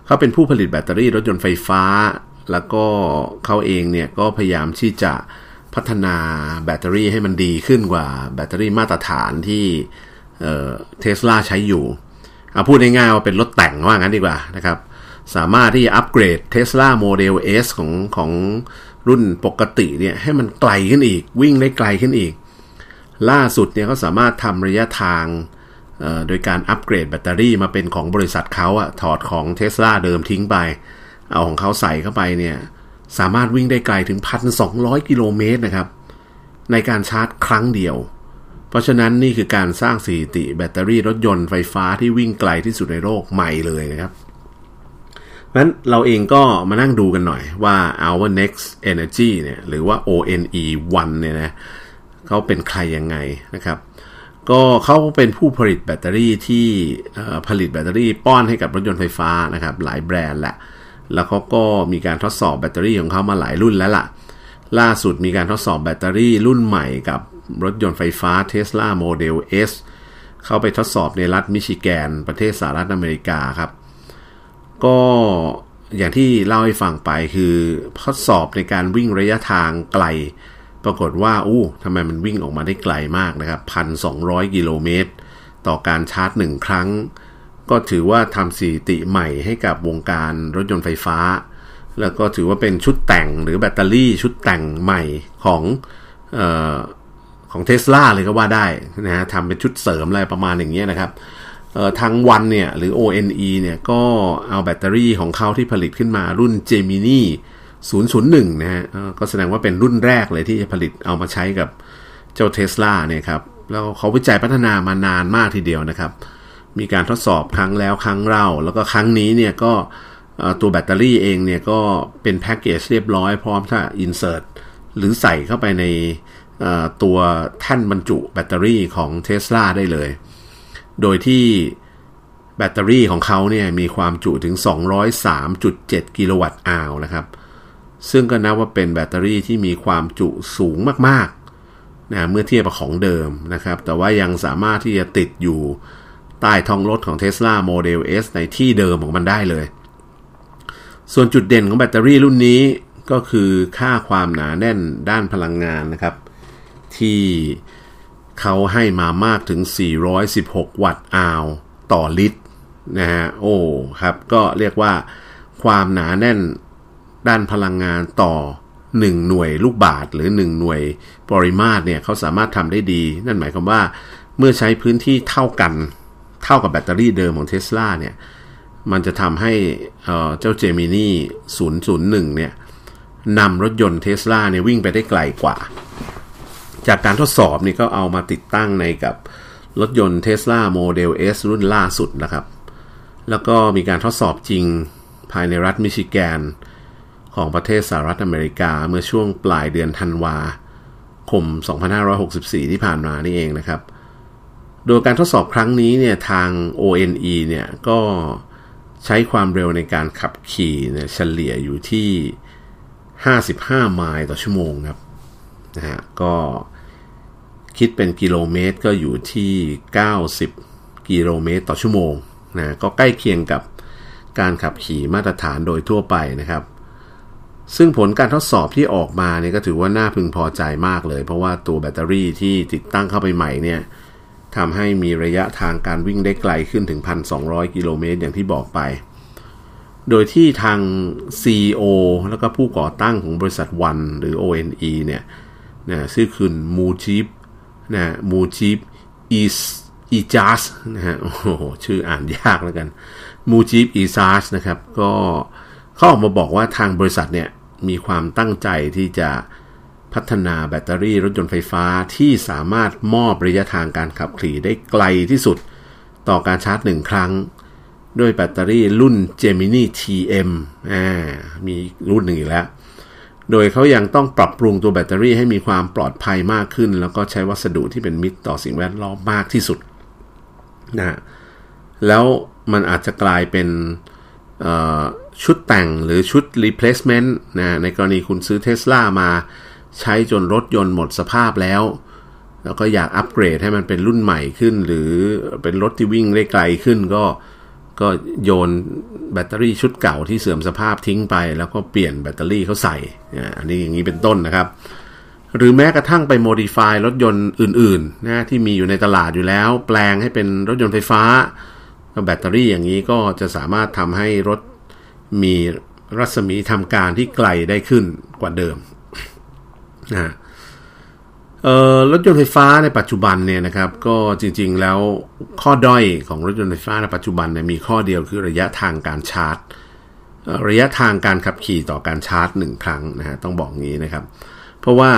เขาเป็นผู้ผลิตแบตเตอรี่รถยนต์ไฟฟ้า แล้วก็เขาเองเนี่ยก็พยายามที่จะพัฒนาแบตเตอรี่ให้มันดีขึ้นกว่าแบตเตอรี่มาตรฐานที่เทสลาใช้อยู่เอาพูดง่ายๆว่าเป็นรถแต่งว่างั้นดีกว่านะครับ สามารถที่จะอัปเกรด Tesla Model S ของของ รุ่นปกติเนี่ยให้มันไกลขึ้นอีก วิ่งได้ไกลขึ้นอีก ล่าสุดเนี่ยเขาสามารถทำระยะทางโดยการอัปเกรดแบตเตอรี่มาเป็นของบริษัทเขาอะถอดของเทสลาเดิมทิ้งไป เอาของเขาใส่เข้าไปเนี่ยสามารถวิ่งได้ไกลถึง 1,200 กิโลเมตรนะครับ ในการชาร์จครั้งเดียว เพราะฉะนั้นนี่คือการสร้างสถิติแบตเตอรี่รถยนต์ไฟฟ้าที่วิ่งไกลที่สุดในโลกใหม่เลยนะครับ นั้นเราเองก็มานั่งดูกันหน่อยว่า Our Next Energy เนี่ยหรือว่า ONE 1เนี่ยนะเขาเป็นใครยังไงนะครับ ก็เขาเป็นผู้ผลิตแบตเตอรี่ที่ผลิตแบตเตอรี่ป้อนให้กับรถยนต์ไฟฟ้านะครับหลายแบรนด์แหละ แล้วเขาก็มีการทดสอบแบตเตอรี่ของเขามาหลายรุ่นแล้วล่ะ ล่าสุดมีการทดสอบแบตเตอรี่รุ่นใหม่กับรถยนต์ไฟฟ้า Tesla Model S เข้าไปทดสอบในรัฐมิชิแกนประเทศสหรัฐอเมริกาครับ ก็อย่างที่เล่าให้ฟังไปคือทดสอบในการวิ่งระยะทางไกล ปรากฏว่าอู้ทำไมมันวิ่งออกมาได้ไกลมากนะครับพันสองกิโลเมตร ต่อการชาร์จหนึ่งครั้ง ก็ถือว่าทำสถิติใหม่ให้กับวงการรถยนต์ไฟฟ้า แล้วก็ถือว่าเป็นชุดแต่งหรือแบตเตอรี่ชุดแต่งใหม่ของออของเทสลาเลยก็ว่าได้นะฮะทำเป็นชุดเสริมอะไรประมาณอย่างเงี้ยนะครับ ทางวันเนี่ยหรือ ONE เนี่ยก็เอาแบตเตอรี่ของเขาที่ผลิตขึ้นมารุ่น Gemini 001 นะฮะก็แสดงว่าเป็นรุ่นแรกเลยที่จะผลิตเอามาใช้กับเจ้าเทสลาเนี่ยครับแล้วเขาวิจัยพัฒนามานานมากทีเดียวนะครับ มีการทดสอบครั้งแล้วครั้งเล่า แล้วก็ครั้งนี้เนี่ยก็ตัวแบตเตอรี่เองเนี่ยก็เป็นแพ็กเกจเรียบร้อยพร้อมถ้าอินเสิร์ตหรือใส่เข้าไปในตัวแท่นบรรจุแบตเตอรี่ของเทสลาได้เลย โดยที่แบตเตอรี่ของเขาเนี่ยมีความจุถึง 203.7 กิโลวัตต์อาวนะครับ ซึ่งก็นับว่าเป็นแบตเตอรี่ที่มีความจุสูงมากๆนะเมื่อเทียบกับของเดิมนะครับ แต่ว่ายังสามารถที่จะติดอยู่ใต้ท้องรถของ Tesla Model S ในที่เดิมของมันได้เลย ส่วนจุดเด่นของแบตเตอรี่รุ่นนี้ก็คือค่าความหนาแน่นด้านพลังงานนะครับ ที่ เขาให้มามากถึง 416 วัตต์อาวต่อลิตรนะฮะโอ้ครับก็เรียกว่าความหนาแน่นด้านพลังงานต่อ 1 หน่วยลูกบาทหรือ 1 หน่วยปริมาตรเนี่ยเขาสามารถทำได้ดี นั่นหมายความว่าเมื่อใช้พื้นที่เท่ากันเท่ากับแบตเตอรี่เดิมของเท s l a เนี่ยมันจะทำให้เจ้าเจมินี่001เนี่ยนำรถยนต์เท s l a เนี่ยวิ่งไปได้ไกลกว่า จากการทดสอบนี่ก็เอามาติดตั้งในกับรถยนต์ Tesla Model S รุ่นล่าสุดนะครับ แล้วก็มีการทดสอบจริงภายในรัฐมิชิแกน ของประเทศสหรัฐอเมริกาเมื่อช่วงปลายเดือนธันวาคม 2564 ที่ผ่านมานี่เองนะครับ โดยการทดสอบครั้งนี้เนี่ยทาง ONE เนี่ยก็ใช้ความเร็วในการขับขี่เนี่ยเฉลี่ยอยู่ที่ 55 ไมล์ต่อชั่วโมงครับนะฮะก็ คิดเป็นกิโลเมตรก็อยู่ที่ 90 กิโลเมตรต่อชั่วโมงนะก็ใกล้เคียงกับการขับขี่มาตรฐานโดยทั่วไปนะครับ ซึ่งผลการทดสอบที่ออกมาเนี่ยก็ถือว่าน่าพึงพอใจมากเลย เพราะว่าตัวแบตเตอรี่ที่ติดตั้งเข้าไปใหม่เนี่ยทำให้มีระยะทางการวิ่งได้ไกลขึ้นถึง 1,200 กิโลเมตรอย่างที่บอกไป โดยที่ทาง CEO แล้วก็ผู้ก่อตั้งของบริษัทวันหรือ ONE เนี่ยนะชื่อคุณมูจิบ นะมูจิบอีสอีจัสนะฮะโอ้โหชื่ออ่านยากแล้วกันมูจิบอีซัสนะครับ ก็เขาออกมาบอกว่าทางบริษัทเนี่ย มีความตั้งใจที่จะพัฒนาแบตเตอรี่รถยนต์ไฟฟ้าที่สามารถมอบระยะทางการขับขี่ได้ไกลที่สุด ต่อการชาร์จหนึ่งครั้ง ด้วยแบตเตอรี่รุ่น Gemini TM อ่ามีรุ่นหนึ่งอีกแล้ว โดยเขายังต้องปรับปรุงตัวแบตเตอรี่ให้มีความปลอดภัยมากขึ้น แล้วก็ใช้วัสดุที่เป็นมิตรต่อสิ่งแวดล้อมมากที่สุดนะแล้วมันอาจจะกลายเป็นชุดแต่งหรือชุด replacement นะในกรณีคุณซื้อเท s l a มาใช้จนรถยนต์หมดสภาพแล้ว แล้วก็อยากอัปเกรดให้มันเป็นรุ่นใหม่ขึ้น หรือเป็นรถที่วิ่งได้ไกลขึ้นก็ก็โยน แบตเตอรี่ชุดเก่าที่เสื่อมสภาพทิ้งไป แล้วก็เปลี่ยนแบตเตอรี่เขาใส่อันนี้อย่างนี้เป็นต้นนะครับ หรือแม้กระทั่งไปโมดิฟายรถยนต์อื่นๆนะที่มีอยู่ในตลาดอยู่แล้ว แปลงให้เป็นรถยนต์ไฟฟ้าแบตเตอรี่อย่างนี้ก็จะสามารถทำให้รถมีรัศมีทำการที่ไกลได้ขึ้นกว่าเดิมนะ รถยนต์ไฟฟ้าในปัจจุบันเนี่ยนะครับก็จริงๆแล้วข้อด้อยของรถยนต์ไฟฟ้าในปัจจุบันเนี่ยมีข้อเดียวคือระยะทางการชาร์จ ระยะทางการขับขี่ต่อการชาร์จหนึ่งครั้งนะฮะต้องบอกงี้นะครับ เพราะว่า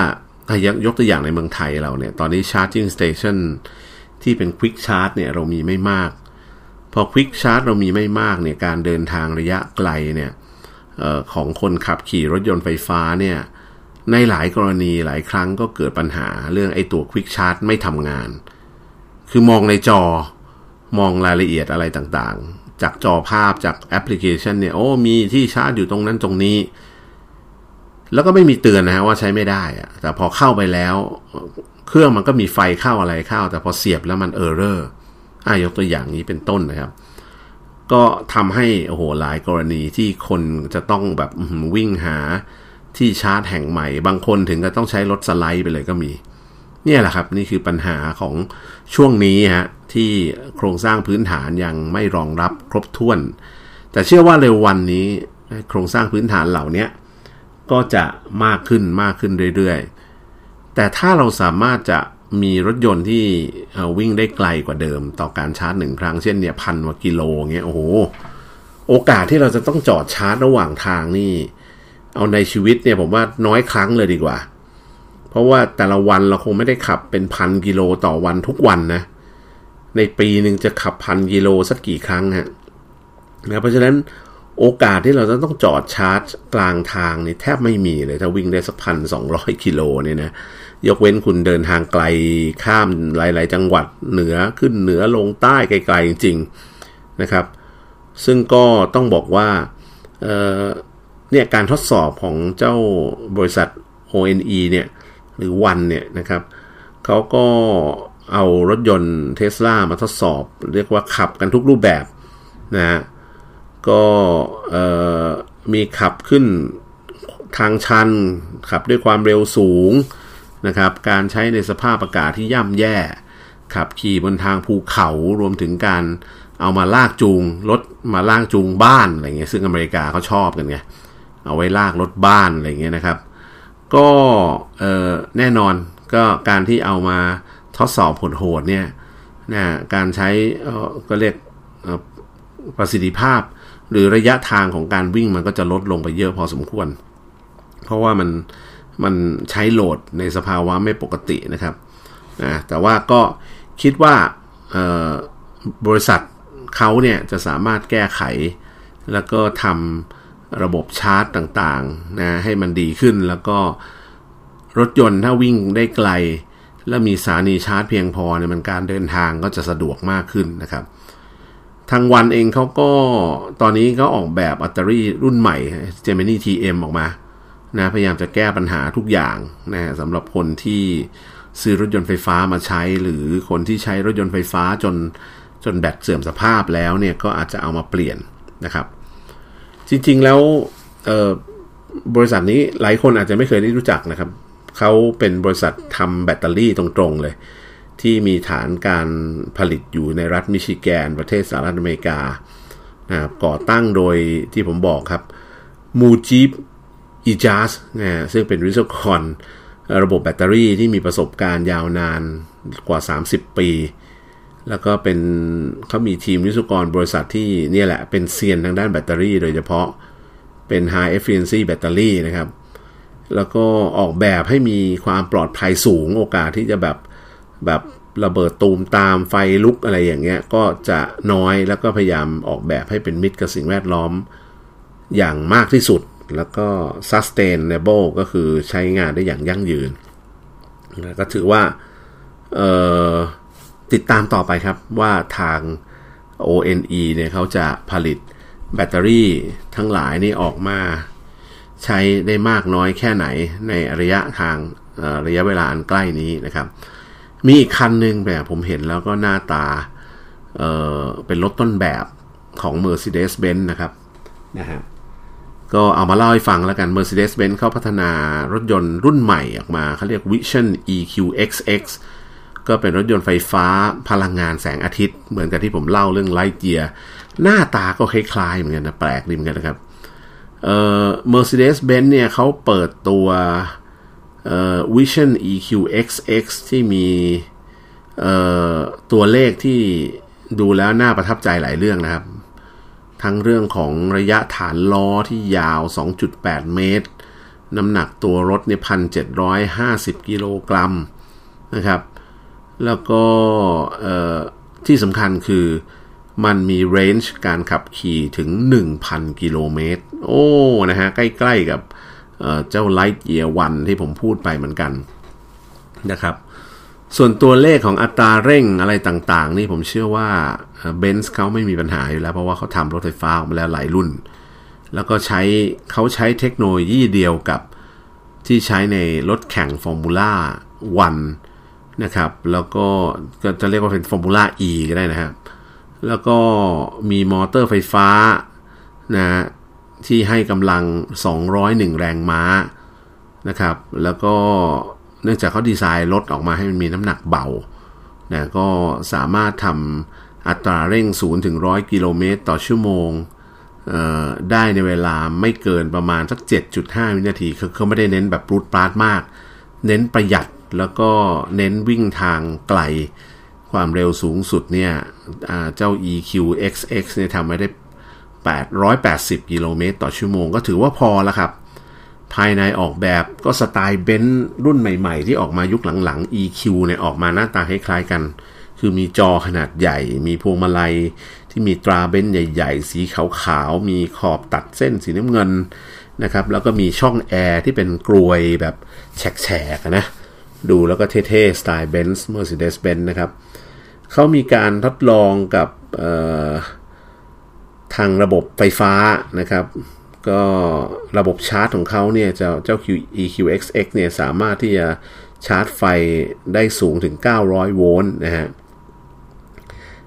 ถ้ายกตัวอย่างในเมืองไทยเราเนี่ยตอนนี้ charging stationที่เป็น quick charge เนี่ยเรามีไม่มาก พอ quick charge เรามีไม่มากเนี่ยการเดินทางระยะไกลเนี่ยเอ่อของคนขับขี่รถยนต์ไฟฟ้าเนี่ย ในหลายกรณีหลายครั้งก็เกิดปัญหาเรื่องไอ้ตัว quick charge ไม่ทำงาน คือมองในจอมองรายละเอียดอะไรต่างๆ จากจอภาพจากแอปพลิเคชันเนี่ย โอ้ มีที่ชาร์จอยู่ตรงนั้นตรงนี้ แล้วก็ไม่มีเตือนนะฮะว่าใช้ไม่ได้อะแต่พอเข้าไปแล้ว เครื่องมันก็มีไฟเข้าอะไรเข้า แต่พอเสียบแล้วมันเออร์เรอร์อ่ายกตัวอย่างนี้เป็นต้นนะครับ ก็ทำให้โอ้โหหลายกรณีที่คนจะต้องแบบวิ่งหา ที่ชาร์จแห่งใหม่ บางคนถึงก็ต้องใช้รถสไลด์ไปเลยก็มี เนี่ยแหละครับนี่คือปัญหาของช่วงนี้ฮะที่โครงสร้างพื้นฐานยังไม่รองรับครบถ้วน แต่เชื่อว่าเร็ววันนี้โครงสร้างพื้นฐานเหล่านี้ก็จะมากขึ้นมากขึ้นเรื่อยๆ แต่ถ้าเราสามารถจะมีรถยนต์ที่วิ่งได้ไกลกว่าเดิม ต่อการชาร์จหนึ่งครั้งเช่นเนี่ยพันกว่ากิโลเงี้ยโอ้โห โอกาสที่เราจะต้องจอดชาร์จระหว่างทางนี่ เอาในชีวิตเนี่ยผมว่าน้อยครั้งเลยดีกว่า เพราะว่าแต่ละวันเราคงไม่ได้ขับเป็นพันกิโลต่อวันทุกวันนะ ในปีหนึ่งจะขับพันกิโลสักกี่ครั้งฮะนะเพราะฉะนั้นโอกาสที่เราจะต้องจอดชาร์จกลางทางนี่แทบไม่มีเลย ถ้าวิ่งได้สักพันสองร้อยกิโลเนี่ยนะ ยกเว้นคุณเดินทางไกลข้ามหลาย ๆ จังหวัดเหนือขึ้นเหนือลงใต้ไกล ๆ จริง ๆ นะครับ ซึ่งก็ต้องบอกว่า เนี่ยการทดสอบของเจ้าบริษัท ONE เนี่ยหรือวันเนี่ยนะครับเขาก็เอารถยนต์เทสลามาทดสอบ เรียกว่าขับกันทุกรูปแบบนะก็มีขับขึ้นทางชัน ขับด้วยความเร็วสูงนะครับ การใช้ในสภาพอากาศที่ย่ำแย่ ขับขี่บนทางภูเขารวมถึงการเอามาลากจูงรถมาลากจูงบ้านอะไรเงี้ยซึ่งอเมริกาเขาชอบกันไง เอาไว้ลากรถบ้านอะไรเงี้ยนะครับ ก็แน่นอนก็การที่เอามาทดสอบผลโหดเนี่ยนะการใช้ก็เรียกประสิทธิภาพ หรือระยะทางของการวิ่งมันก็จะลดลงไปเยอะพอสมควร เพราะว่ามันมันใช้โหลดในสภาวะไม่ปกตินะครับนะแต่ว่าก็คิดว่าบริษัทเขาเนี่ยจะสามารถแก้ไข แล้วก็ทำ ระบบชาร์จต่างๆนะให้มันดีขึ้นแล้วก็รถยนต์ถ้าวิ่งได้ไกล และมีสถานีชาร์จเพียงพอเนี่ยมันการเดินทางก็จะสะดวกมากขึ้นนะครับ ทางวันเองเขาก็ตอนนี้ก็ออกแบบแบตเตอรี่รุ่นใหม่ Gemini TM ออกมานะพยายามจะแก้ปัญหาทุกอย่างนะสำหรับคนที่ซื้อรถยนต์ไฟฟ้ามาใช้ หรือคนที่ใช้รถยนต์ไฟฟ้าจนจนแบตเสื่อมสภาพแล้วเนี่ยก็อาจจะเอามาเปลี่ยนนะครับ จริง ๆ แล้วบริษัทนี้หลายคนอาจจะไม่เคยได้รู้จักนะครับ เขาเป็นบริษัททำแบตเตอรี่ตรงๆเลย ที่มีฐานการผลิตอยู่ในรัฐมิชิแกน ประเทศสหรัฐอเมริกานะครับก่อตั้งโดยที่ผมบอกครับมูจิบอีจัสนะซึ่งเป็นวิศวกรระบบแบตเตอรี่ที่มีประสบการณ์ยาวนานกว่า 30 ปี แล้วก็เป็นเขามีทีมวิศวกรบริษัทที่เนี่ยแหละ เป็นเซียนทางด้านแบตเตอรี่ โดยเฉพาะเป็น high efficiency แบตเตอรี่นะครับ แล้วก็ออกแบบให้มีความปลอดภัยสูงโอกาสที่จะแบบแบบระเบิดตูมตามไฟลุกอะไรอย่างเงี้ย ก็จะน้อยแล้วก็พยายามออกแบบให้เป็นมิตรกับสิ่งแวดล้อมอย่างมากที่สุด แล้วก็ sustainable ก็คือใช้งานได้อย่างยั่งยืน ก็ถือว่า เออ ติดตามต่อไปครับว่าทาง ONE เนี่ยเขาจะผลิตแบตเตอรี่ทั้งหลายนี่ออกมาใช้ได้มากน้อยแค่ไหนในระยะทางระยะเวลาอันใกล้นี้นะครับ มีอีกคันหนึ่งแบบผมเห็นแล้วก็หน้าตาเเป็นรถต้นแบบของ Mercedes-Benz นะครับนะฮะก็เอามาเล่าให้ฟังแล้วกัน Mercedes-Benz เขาพัฒนารถยนต์รุ่นใหม่ออกมาเขาเรียก Vision EQXX ก็เป็นรถยนต์ไฟฟ้าพลังงานแสงอาทิตย์ เหมือนกับที่ผมเล่าเรื่องไลท์เกียหน้าตาก็คล้ายๆเหมือนกันนะแปลกดีเหมือนกันนะครับเอ่อ Mercedes-Benz เนี่ยเขาเปิดตัวเอ่อ Vision EQXX ที่มีเอ่อตัวเลขที่ดูแล้วน่าประทับใจหลายเรื่องนะครับ ทั้งเรื่องของระยะฐานล้อที่ยาว 2.8 เมตร น้ำหนักตัวรถเนี่ย1,750 กิโลกรัมนะครับ แล้วก็ที่สำคัญคือมันมีเรนจ์การขับขี่ถึง 1,000 กิโลเมตร โอ้ นะฮะ ใกล้ๆกับเจ้าไลท์เยียวันที่ผมพูดไปเหมือนกันนะครับ ส่วนตัวเลขของอัตราเร่งอะไรต่างๆ นี่ผมเชื่อว่าเบนซ์เขาไม่มีปัญหาอยู่แล้ว เพราะว่าเขาทำรถไฟฟ้ามาแล้วหลายรุ่น แล้วก็ใช้เขาใช้เทคโนโลยีเดียวกับที่ใช้ในรถแข่ง Formula One นะครับ แล้วก็ก็จะเรียกว่าเป็นฟอร์มูล่า E ก็ได้นะครับ แล้วก็มีมอเตอร์ไฟฟ้านะที่ให้กำลัง 201 แรงม้านะครับ แล้วก็เนื่องจากเขาดีไซน์รถออกมาให้มันมีน้ำหนักเบานะก็สามารถทำอัตราเร่ง 0 ถึง 100 กิโลเมตรต่อชั่วโมงได้ในเวลาไม่เกินประมาณสัก 7.5 วินาทีคือเขาไม่ได้เน้นแบบรุดปราดมาก เน้นประหยัด แล้วก็เน้นวิ่งทางไกล ความเร็วสูงสุดเนี่ยเจ้า EQXX เนี่ยทำไว้ได้ 880 กิโลเมตรต่อชั่วโมง ก็ถือว่าพอแล้วครับ ภายในออกแบบก็สไตล์เบนซ์รุ่นใหม่ๆ ที่ออกมายุคหลังๆ EQ เนี่ยออกมาหน้าตาคล้ายๆกัน คือมีจอขนาดใหญ่ มีพวงมาลัยที่มีตราเบนซ์ใหญ่ๆ สีขาวๆ มีขอบตัดเส้นสีน้ำเงินนะครับแล้วก็มีช่องแอร์ที่เป็นกรวยแบบแฉกๆนะ ดูแล้วก็เท่ๆสไตล์ Benz Mercedes-Benz นะครับเขามีการทดลองกับทางระบบไฟฟ้านะครับ ก็ระบบชาร์จของเขาเนี่ยเจะเจ้า EQXX เนี่ยสามารถที่จะชาร์จไฟได้สูงถึง 900 โวลต์นะฮะ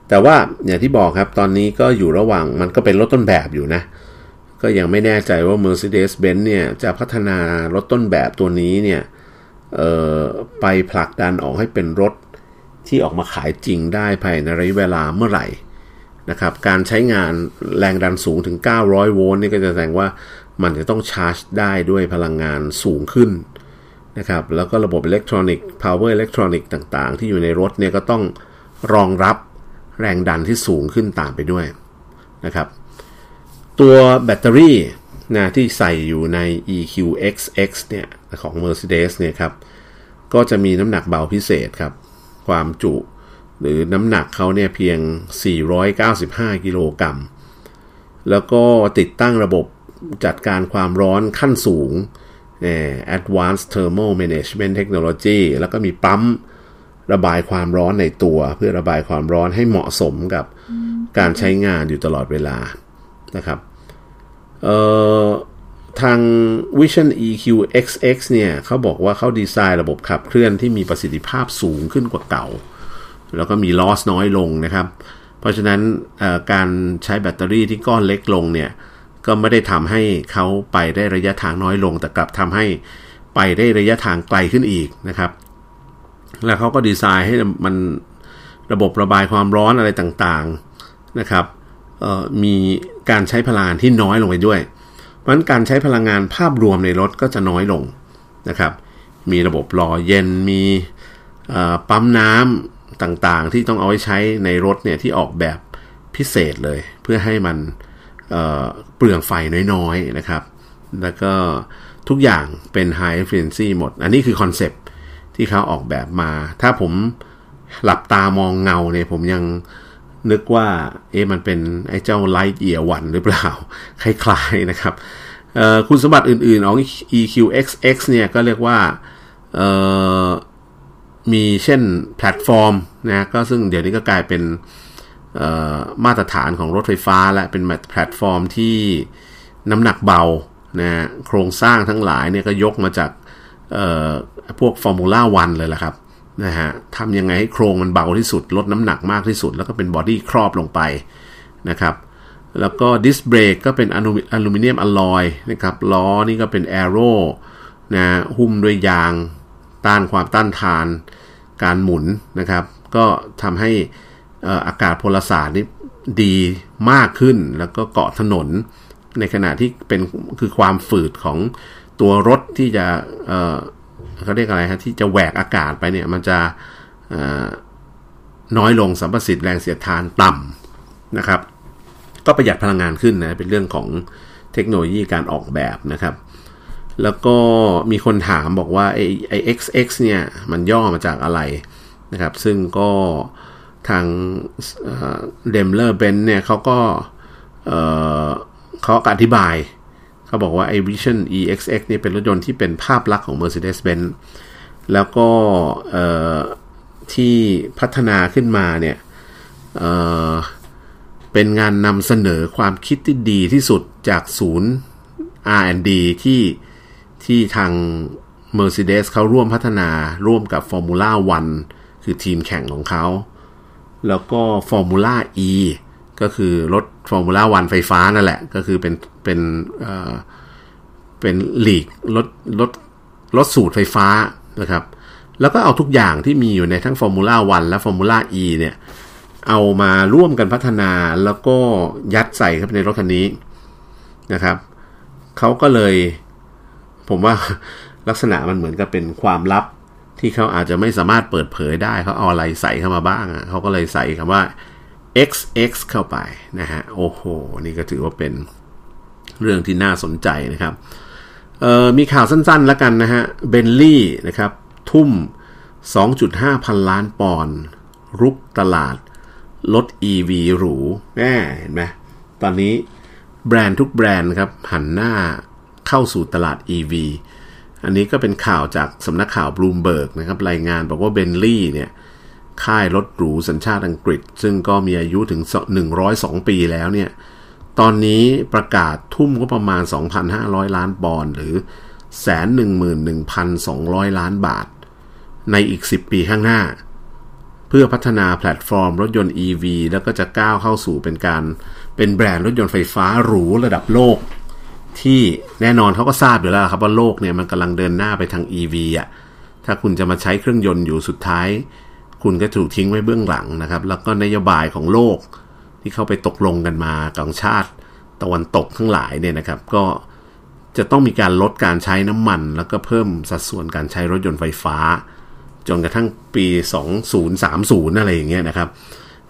แต่ว่าอย่างที่บอกครับตอนนี้ก็อยู่ระหว่างมันก็เป็นรถต้นแบบอยู่นะ ก็ยังไม่แน่ใจว่า Mercedes-Benz เนี่ยจะพัฒนารถต้นแบบตัวนี้เนี่ย ไปผลักดันออกให้เป็นรถที่ออกมาขายจริงได้ภายในระยะเวลาเมื่อไหร่นะครับ การใช้งานแรงดันสูงถึง 900 โวลต์นี่ก็จะแสดงว่ามันจะต้องชาร์จได้ด้วยพลังงานสูงขึ้นนะครับ แล้วก็ระบบอิเล็กทรอนิกส์ power electronics ต่างๆ ที่อยู่ในรถเนี่ยก็ต้องรองรับแรงดันที่สูงขึ้นตามไปด้วยนะครับ ตัวแบตเตอรี่นะที่ใส่อยู่ใน EQXX เนี่ย ของ Mercedes เนี่ยครับ ก็จะมีน้ำหนักเบาพิเศษครับ ความจุหรือน้ำหนักเขาเนี่ยเพียง 495 กิโลกรัม แล้วก็ติดตั้งระบบจัดการความร้อนขั้นสูง Advanced Thermal Management Technology แล้วก็มีปั๊มระบายความร้อนในตัว เพื่อระบายความร้อนให้เหมาะสมกับการใช้งานอยู่ตลอดเวลานะครับ ทาง Vision EQ XX เนี่ยเขาบอกว่าเขาดีไซน์ระบบขับเคลื่อนที่มีประสิทธิภาพสูงขึ้นกว่าเก่า แล้วก็มีลอสน้อยลงนะครับ เพราะฉะนั้นการใช้แบตเตอรี่ที่ก้อนเล็กลงเนี่ยก็ไม่ได้ทำให้เขาไปได้ระยะทางน้อยลง แต่กลับทำให้ไปได้ระยะทางไกลขึ้นอีกนะครับ แล้วเขาก็ดีไซน์ให้มันระบบระบายความร้อนอะไรต่างๆนะครับมีการใช้พลังงานที่น้อยลงไปด้วย ราะฉะนั้นการใช้พลังงานภาพรวมในรถก็จะน้อยลงนะครับ มีระบบหล่อเย็นมีปั๊มน้ำต่างๆ ที่ต้องเอาไว้ใช้ในรถเนี่ยที่ออกแบบพิเศษเลย เพื่อให้มันเเปลืองไฟน้อยๆนะครับ แล้วก็ทุกอย่างเป็น high efficiency หมด อันนี้คือคอนเซปที่เขาออกแบบมา ถ้าผมหลับตามองเงาเนี่ยผมยัง นึกว่าเอ๊ะมันเป็นไอ้เจ้าไลท์เอียวันหรือเปล่า คล้ายๆนะครับคุณสมบัติอื่นๆของ EQXX เนี่ยก็เรียกว่ามีเช่นแพลตฟอร์มนะก็ซึ่งเดี๋ยวนี้ก็กลายเป็นมาตรฐานของรถไฟฟ้าและเป็นแพลตฟอร์มที่น้ำหนักเบานะโครงสร้างทั้งหลายเนี่ยก็ยกมาจากพวกฟอร์มูล่าวันเลยแหละครับ นะฮะทำยังไงให้โครงมันเบาที่สุด ลดน้ำหนักมากที่สุด แล้วก็เป็น body ครอบลงไปนะครับ แล้วก็ดิสเบรกก็เป็นอลูมิเนียมอลลอยนะครับ ล้อนี่ก็เป็นแอโร่นะหุ้มด้วยยาง ต้านความต้านทาน การหมุนนะครับ ก็ทำให้อากาศพลศาสตร์นี่ดีมากขึ้น แล้วก็เกาะถนน ในขณะที่เป็นคือความฝืดของตัวรถที่จะ เขาเรียกอะไรฮะที่จะแหวกอากาศไปเนี่ยมันจะน้อยลงสัมประสิทธิ์แรงเสียดทานต่ำนะครับ ก็ประหยัดพลังงานขึ้นนะเป็นเรื่องของเทคโนโลยีการออกแบบนะครับ แล้วก็มีคนถามบอกว่าไอ้ไอ้ XX เนี่ยมันย่อมาจากอะไรนะครับ ซึ่งก็ทางเดมเลอร์เบนเนี่ยเขาก็เขาอธิบาย เขาบอกว่าไอ้ Vision EXX นี่เป็นรถยนต์ที่เป็นภาพลักษณ์ของ Mercedes-Benz แล้วก็ที่พัฒนาขึ้นมาเนี่ยเเป็นงานนำเสนอความคิดที่ดีที่สุดจากศูนย์ R&D ที่ที่ทาง Mercedes เขาร่วมพัฒนาร่วมกับ Formula 1 คือทีมแข่งของเขา แล้วก็ Formula E ก็คือรถฟอร์มูล่าวันไฟฟ้านั่นแหละ ก็คือเป็นเป็นเอ่อเป็นหลีกรถรถรถสูตรไฟฟ้านะครับ แล้วก็เอาทุกอย่างที่มีอยู่ในทั้งฟอร์มูล่าวันและฟอร์มูล่าอีเนี่ย เอามาร่วมกันพัฒนาแล้วก็ยัดใส่เข้าไปในรถคันนี้นะครับเขาก็เลย ผมว่าลักษณะมันเหมือนกับเป็นความลับที่เขาอาจจะไม่สามารถเปิดเผยได้เขาเอาอะไรใส่เข้ามาบ้างอะเขาก็เลยใส่คำว่า XX เข้าไปนะฮะโอ้โห นี่ก็ถือว่าเป็นเรื่องที่น่าสนใจนะครับมีข่าวสั้นๆแล้วกันนะฮะเบนลี่นะครับทุ่ม 2.5 พันล้านปอนด์รุกตลาดรถ EV หรูแน่เห็นไหมตอนนี้แบรนด์ทุกแบรนด์ครับหันหน้าเข้าสู่ตลาด EV อันนี้ก็เป็นข่าวจากสำนักข่าวบลูมเบิร์กนะครับรายงานบอกว่าเบนลี่เนี่ย ค่ายรถหรูสัญชาติอังกฤษ ซึ่งก็มีอายุถึง 102 ปีแล้วเนี่ย ตอนนี้ประกาศทุ่มก็ประมาณ 2,500 ล้านปอนด์หรือ 111,200 ล้านบาท ในอีก 10 ปีข้างหน้า เพื่อพัฒนาแพลตฟอร์มรถยนต์ EV แล้วก็จะก้าวเข้าสู่เป็นการเป็นแบรนด์รถยนต์ไฟฟ้าหรูระดับโลก ที่แน่นอนเขาก็ทราบอยู่แล้วครับว่าโลกเนี่ยมันกำลังเดินหน้าไปทาง EV อะถ้าคุณจะมาใช้เครื่องยนต์อยู่สุดท้าย คุณก็ถูกทิ้งไว้เบื้องหลังนะครับ แล้วก็นโยบายของโลกที่เข้าไปตกลงกันมากองชาติตะวันตกทั้งหลายเนี่ยนะครับ ก็จะต้องมีการลดการใช้น้ำมัน แล้วก็เพิ่มสัดส่วนการใช้รถยนต์ไฟฟ้า จนกระทั่งปี 2030 อะไรอย่างเงี้ยนะครับ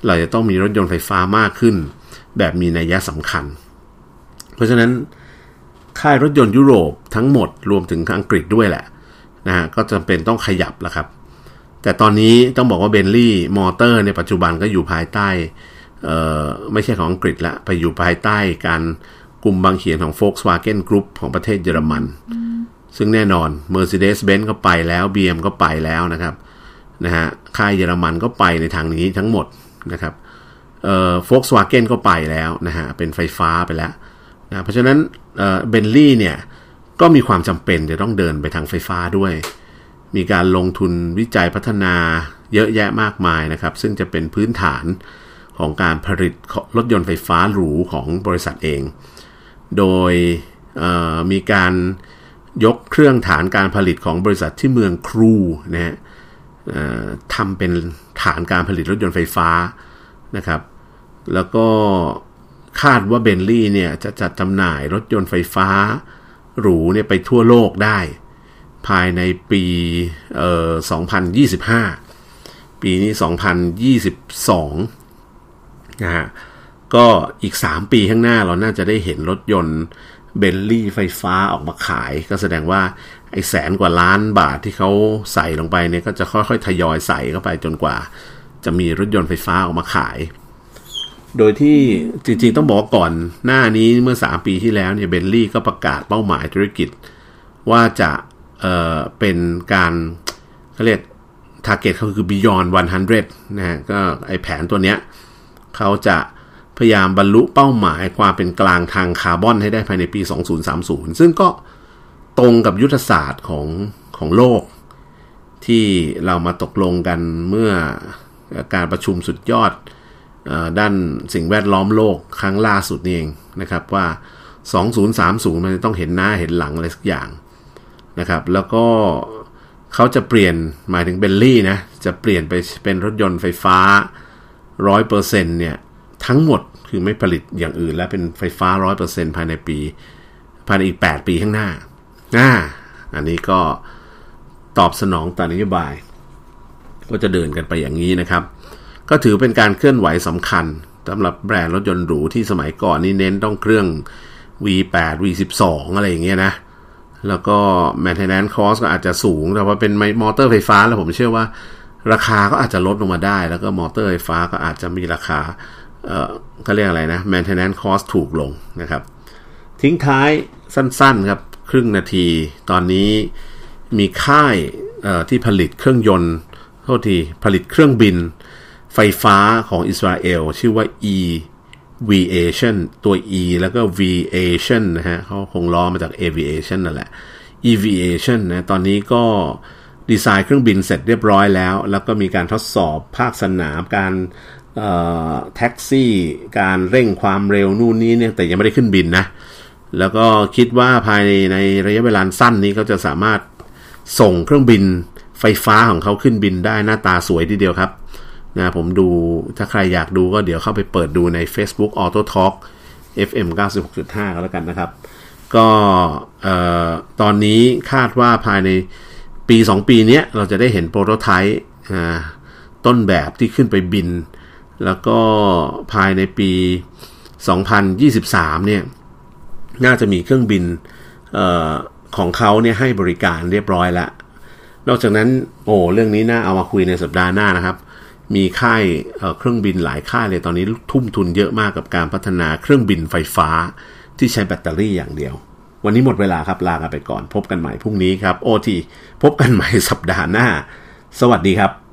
เราจะต้องมีรถยนต์ไฟฟ้ามากขึ้น แบบมีนัยสำคัญ เพราะฉะนั้นค่ายรถยนต์ยุโรปทั้งหมดรวมถึงอังกฤษด้วยแหละนะฮะก็จำเป็นต้องขยับแล้วครับ แต่ตอนนี้ต้องบอกว่าเบนลี่มอเตอร์ในปัจจุบันก็อยู่ภายใต้ไม่ใช่ของอังกฤษละ ไปอยู่ภายใต้การกลุ่มบางเขียนของ Volkswagen Group ของประเทศเยอรมัน ซึ่งแน่นอน Mercedes-Benz ก็ไปแล้ว BM ก็ไปแล้วนะครับนะฮะค่ายเยอรมันก็ไปในทางนี้ทั้งหมดนะครับเอ่อ Volkswagen ก็ไปแล้วนะฮะเป็นไฟฟ้าไปแล้วนะเพราะฉะนั้นเบนลี่เนี่ยก็มีความจำเป็นจะต้องเดินไปทางไฟฟ้าด้วย มีการลงทุนวิจัยพัฒนาเยอะแยะมากมายนะครับ ซึ่งจะเป็นพื้นฐานของการผลิตรถยนต์ไฟฟ้าหรูของบริษัทเอง โดยมีการยกเครื่องฐานการผลิตของบริษัทที่เมืองครูนะฮะทำเป็นฐานการผลิตรถยนต์ไฟฟ้านะครับ แล้วก็คาดว่าเบนลี่เนี่ยจะจัดจำหน่ายรถยนต์ไฟฟ้า หรูเนี่ยไปทั่วโลกได้ ภายในปีเอ่อ2025 ปีนี้ 2022 นะฮะ ก็อีก 3 ปีข้างหน้าเราน่าจะได้เห็นรถยนต์เบลลี่ไฟฟ้าออกมาขาย ก็แสดงว่าไอ้แสนกว่าล้านบาทที่เขาใส่ลงไปเนี่ย ก็จะค่อยๆ ทยอยใส่เข้าไปจนกว่า จะมีรถยนต์ไฟฟ้าออกมาขาย โดยที่จริงๆต้องบอกก่อนหน้านี้เมื่อ 3 ปีที่แล้วเนี่ยเบลลี่ก็ประกาศเป้าหมายธุรกิจ ว่าจะ เอ่อเป็นการเขาเรียก target เขาคือ beyond 100 นะฮะก็ไอแผนตัวเนี้ยเขาจะพยายามบรรลุเป้าหมายความเป็นกลางทางคาร์บอนให้ได้ภายในปี 2030 ซึ่งก็ตรงกับยุทธศาสตร์ของของโลก ที่เรามาตกลงกันเมื่อการประชุมสุดยอดด้านสิ่งแวดล้อมโลกครั้งล่าสุดนี่เองนะครับว่า 2030 มันจะต้องเห็นหน้าเห็นหลังอะไรสักอย่าง นะครับ แล้วก็เขาจะเปลี่ยนหมายถึงเบลลี่นะ จะเปลี่ยนไปเป็นรถยนต์ไฟฟ้า 100%เนี่ย ทั้งหมดคือไม่ผลิตอย่างอื่น และเป็นไฟฟ้า 100%ภายในปี ภายในอีก 8 ปีข้างหน้าอ่าอันนี้ก็ตอบสนองต่อนโยบาย ก็จะเดินกันไปอย่างนี้นะครับ ก็ถือเป็นการเคลื่อนไหวสำคัญสำหรับแบรนด์รถยนต์หรูที่สมัยก่อนนี่เน้นต้องเครื่อง V8 V12 อะไรอย่างเงี้ยนะ แล้วก็ maintenance cost ก็อาจจะสูง แต่ว่าเป็นมอเตอร์ไฟฟ้า แล้วผมเชื่อว่า ราคาก็อาจจะลดลงมาได้ แล้วก็มอเตอร์ไฟฟ้าก็อาจจะมีราคา เอ่อก็เรียกอะไรนะ maintenance cost ถูกลงนะครับ ทิ้งท้ายสั้นๆครับ ครึ่งนาที ตอนนี้มีค่ายที่ผลิตเครื่องยนต์โทษทีผลิตเครื่องบินไฟฟ้าของอิสราเอล ชื่อว่า E Viation ตัว E แล้วก็ Viation นะฮะเขาคงล้อมาจาก Aviation นั่นแหละ Eviation นะตอนนี้ก็ดีไซน์เครื่องบินเสร็จเรียบร้อยแล้ว แล้วก็มีการทดสอบภาคสนามการแท็กซี่ การเร่งความเร็วนู่นนี่เนี่ยแต่ยังไม่ได้ขึ้นบินนะ แล้วก็คิดว่าภายในระยะเวลาสั้นนี้เขาจะสามารถส่งเครื่องบินไฟฟ้าของเขาขึ้นบินได้หน้าตาสวยทีเดียวครับ นะผมดูถ้าใครอยากดูก็เดี๋ยวเข้าไปเปิดดูใน Facebook Auto Talk FM 96.5 ก็แล้วกันนะครับ ก็ตอนนี้คาดว่าภายในปี 2 ปีนี้เราจะได้เห็นโปรโตไทป์ต้นแบบที่ขึ้นไปบิน แล้วก็ภายในปี 2023 เนี่ย น่าจะมีเครื่องบินออของเขาเนี่ยให้บริการเรียบร้อยล้วนอกจากนั้นโอ้เรื่องนี้น่าเอามาคุยในสัปดาห์หน้านะครับ มีค่ายเครื่องบินหลายค่ายเลยตอนนี้ทุ่มทุนเยอะมากกับการพัฒนาเครื่องบินไฟฟ้าที่ใช้แบตเตอรี่อย่างเดียว วันนี้หมดเวลาครับลากันไปก่อน พบกันใหม่พรุ่งนี้ครับโอทีพบกันใหม่สัปดาห์หน้า สวัสดีครับ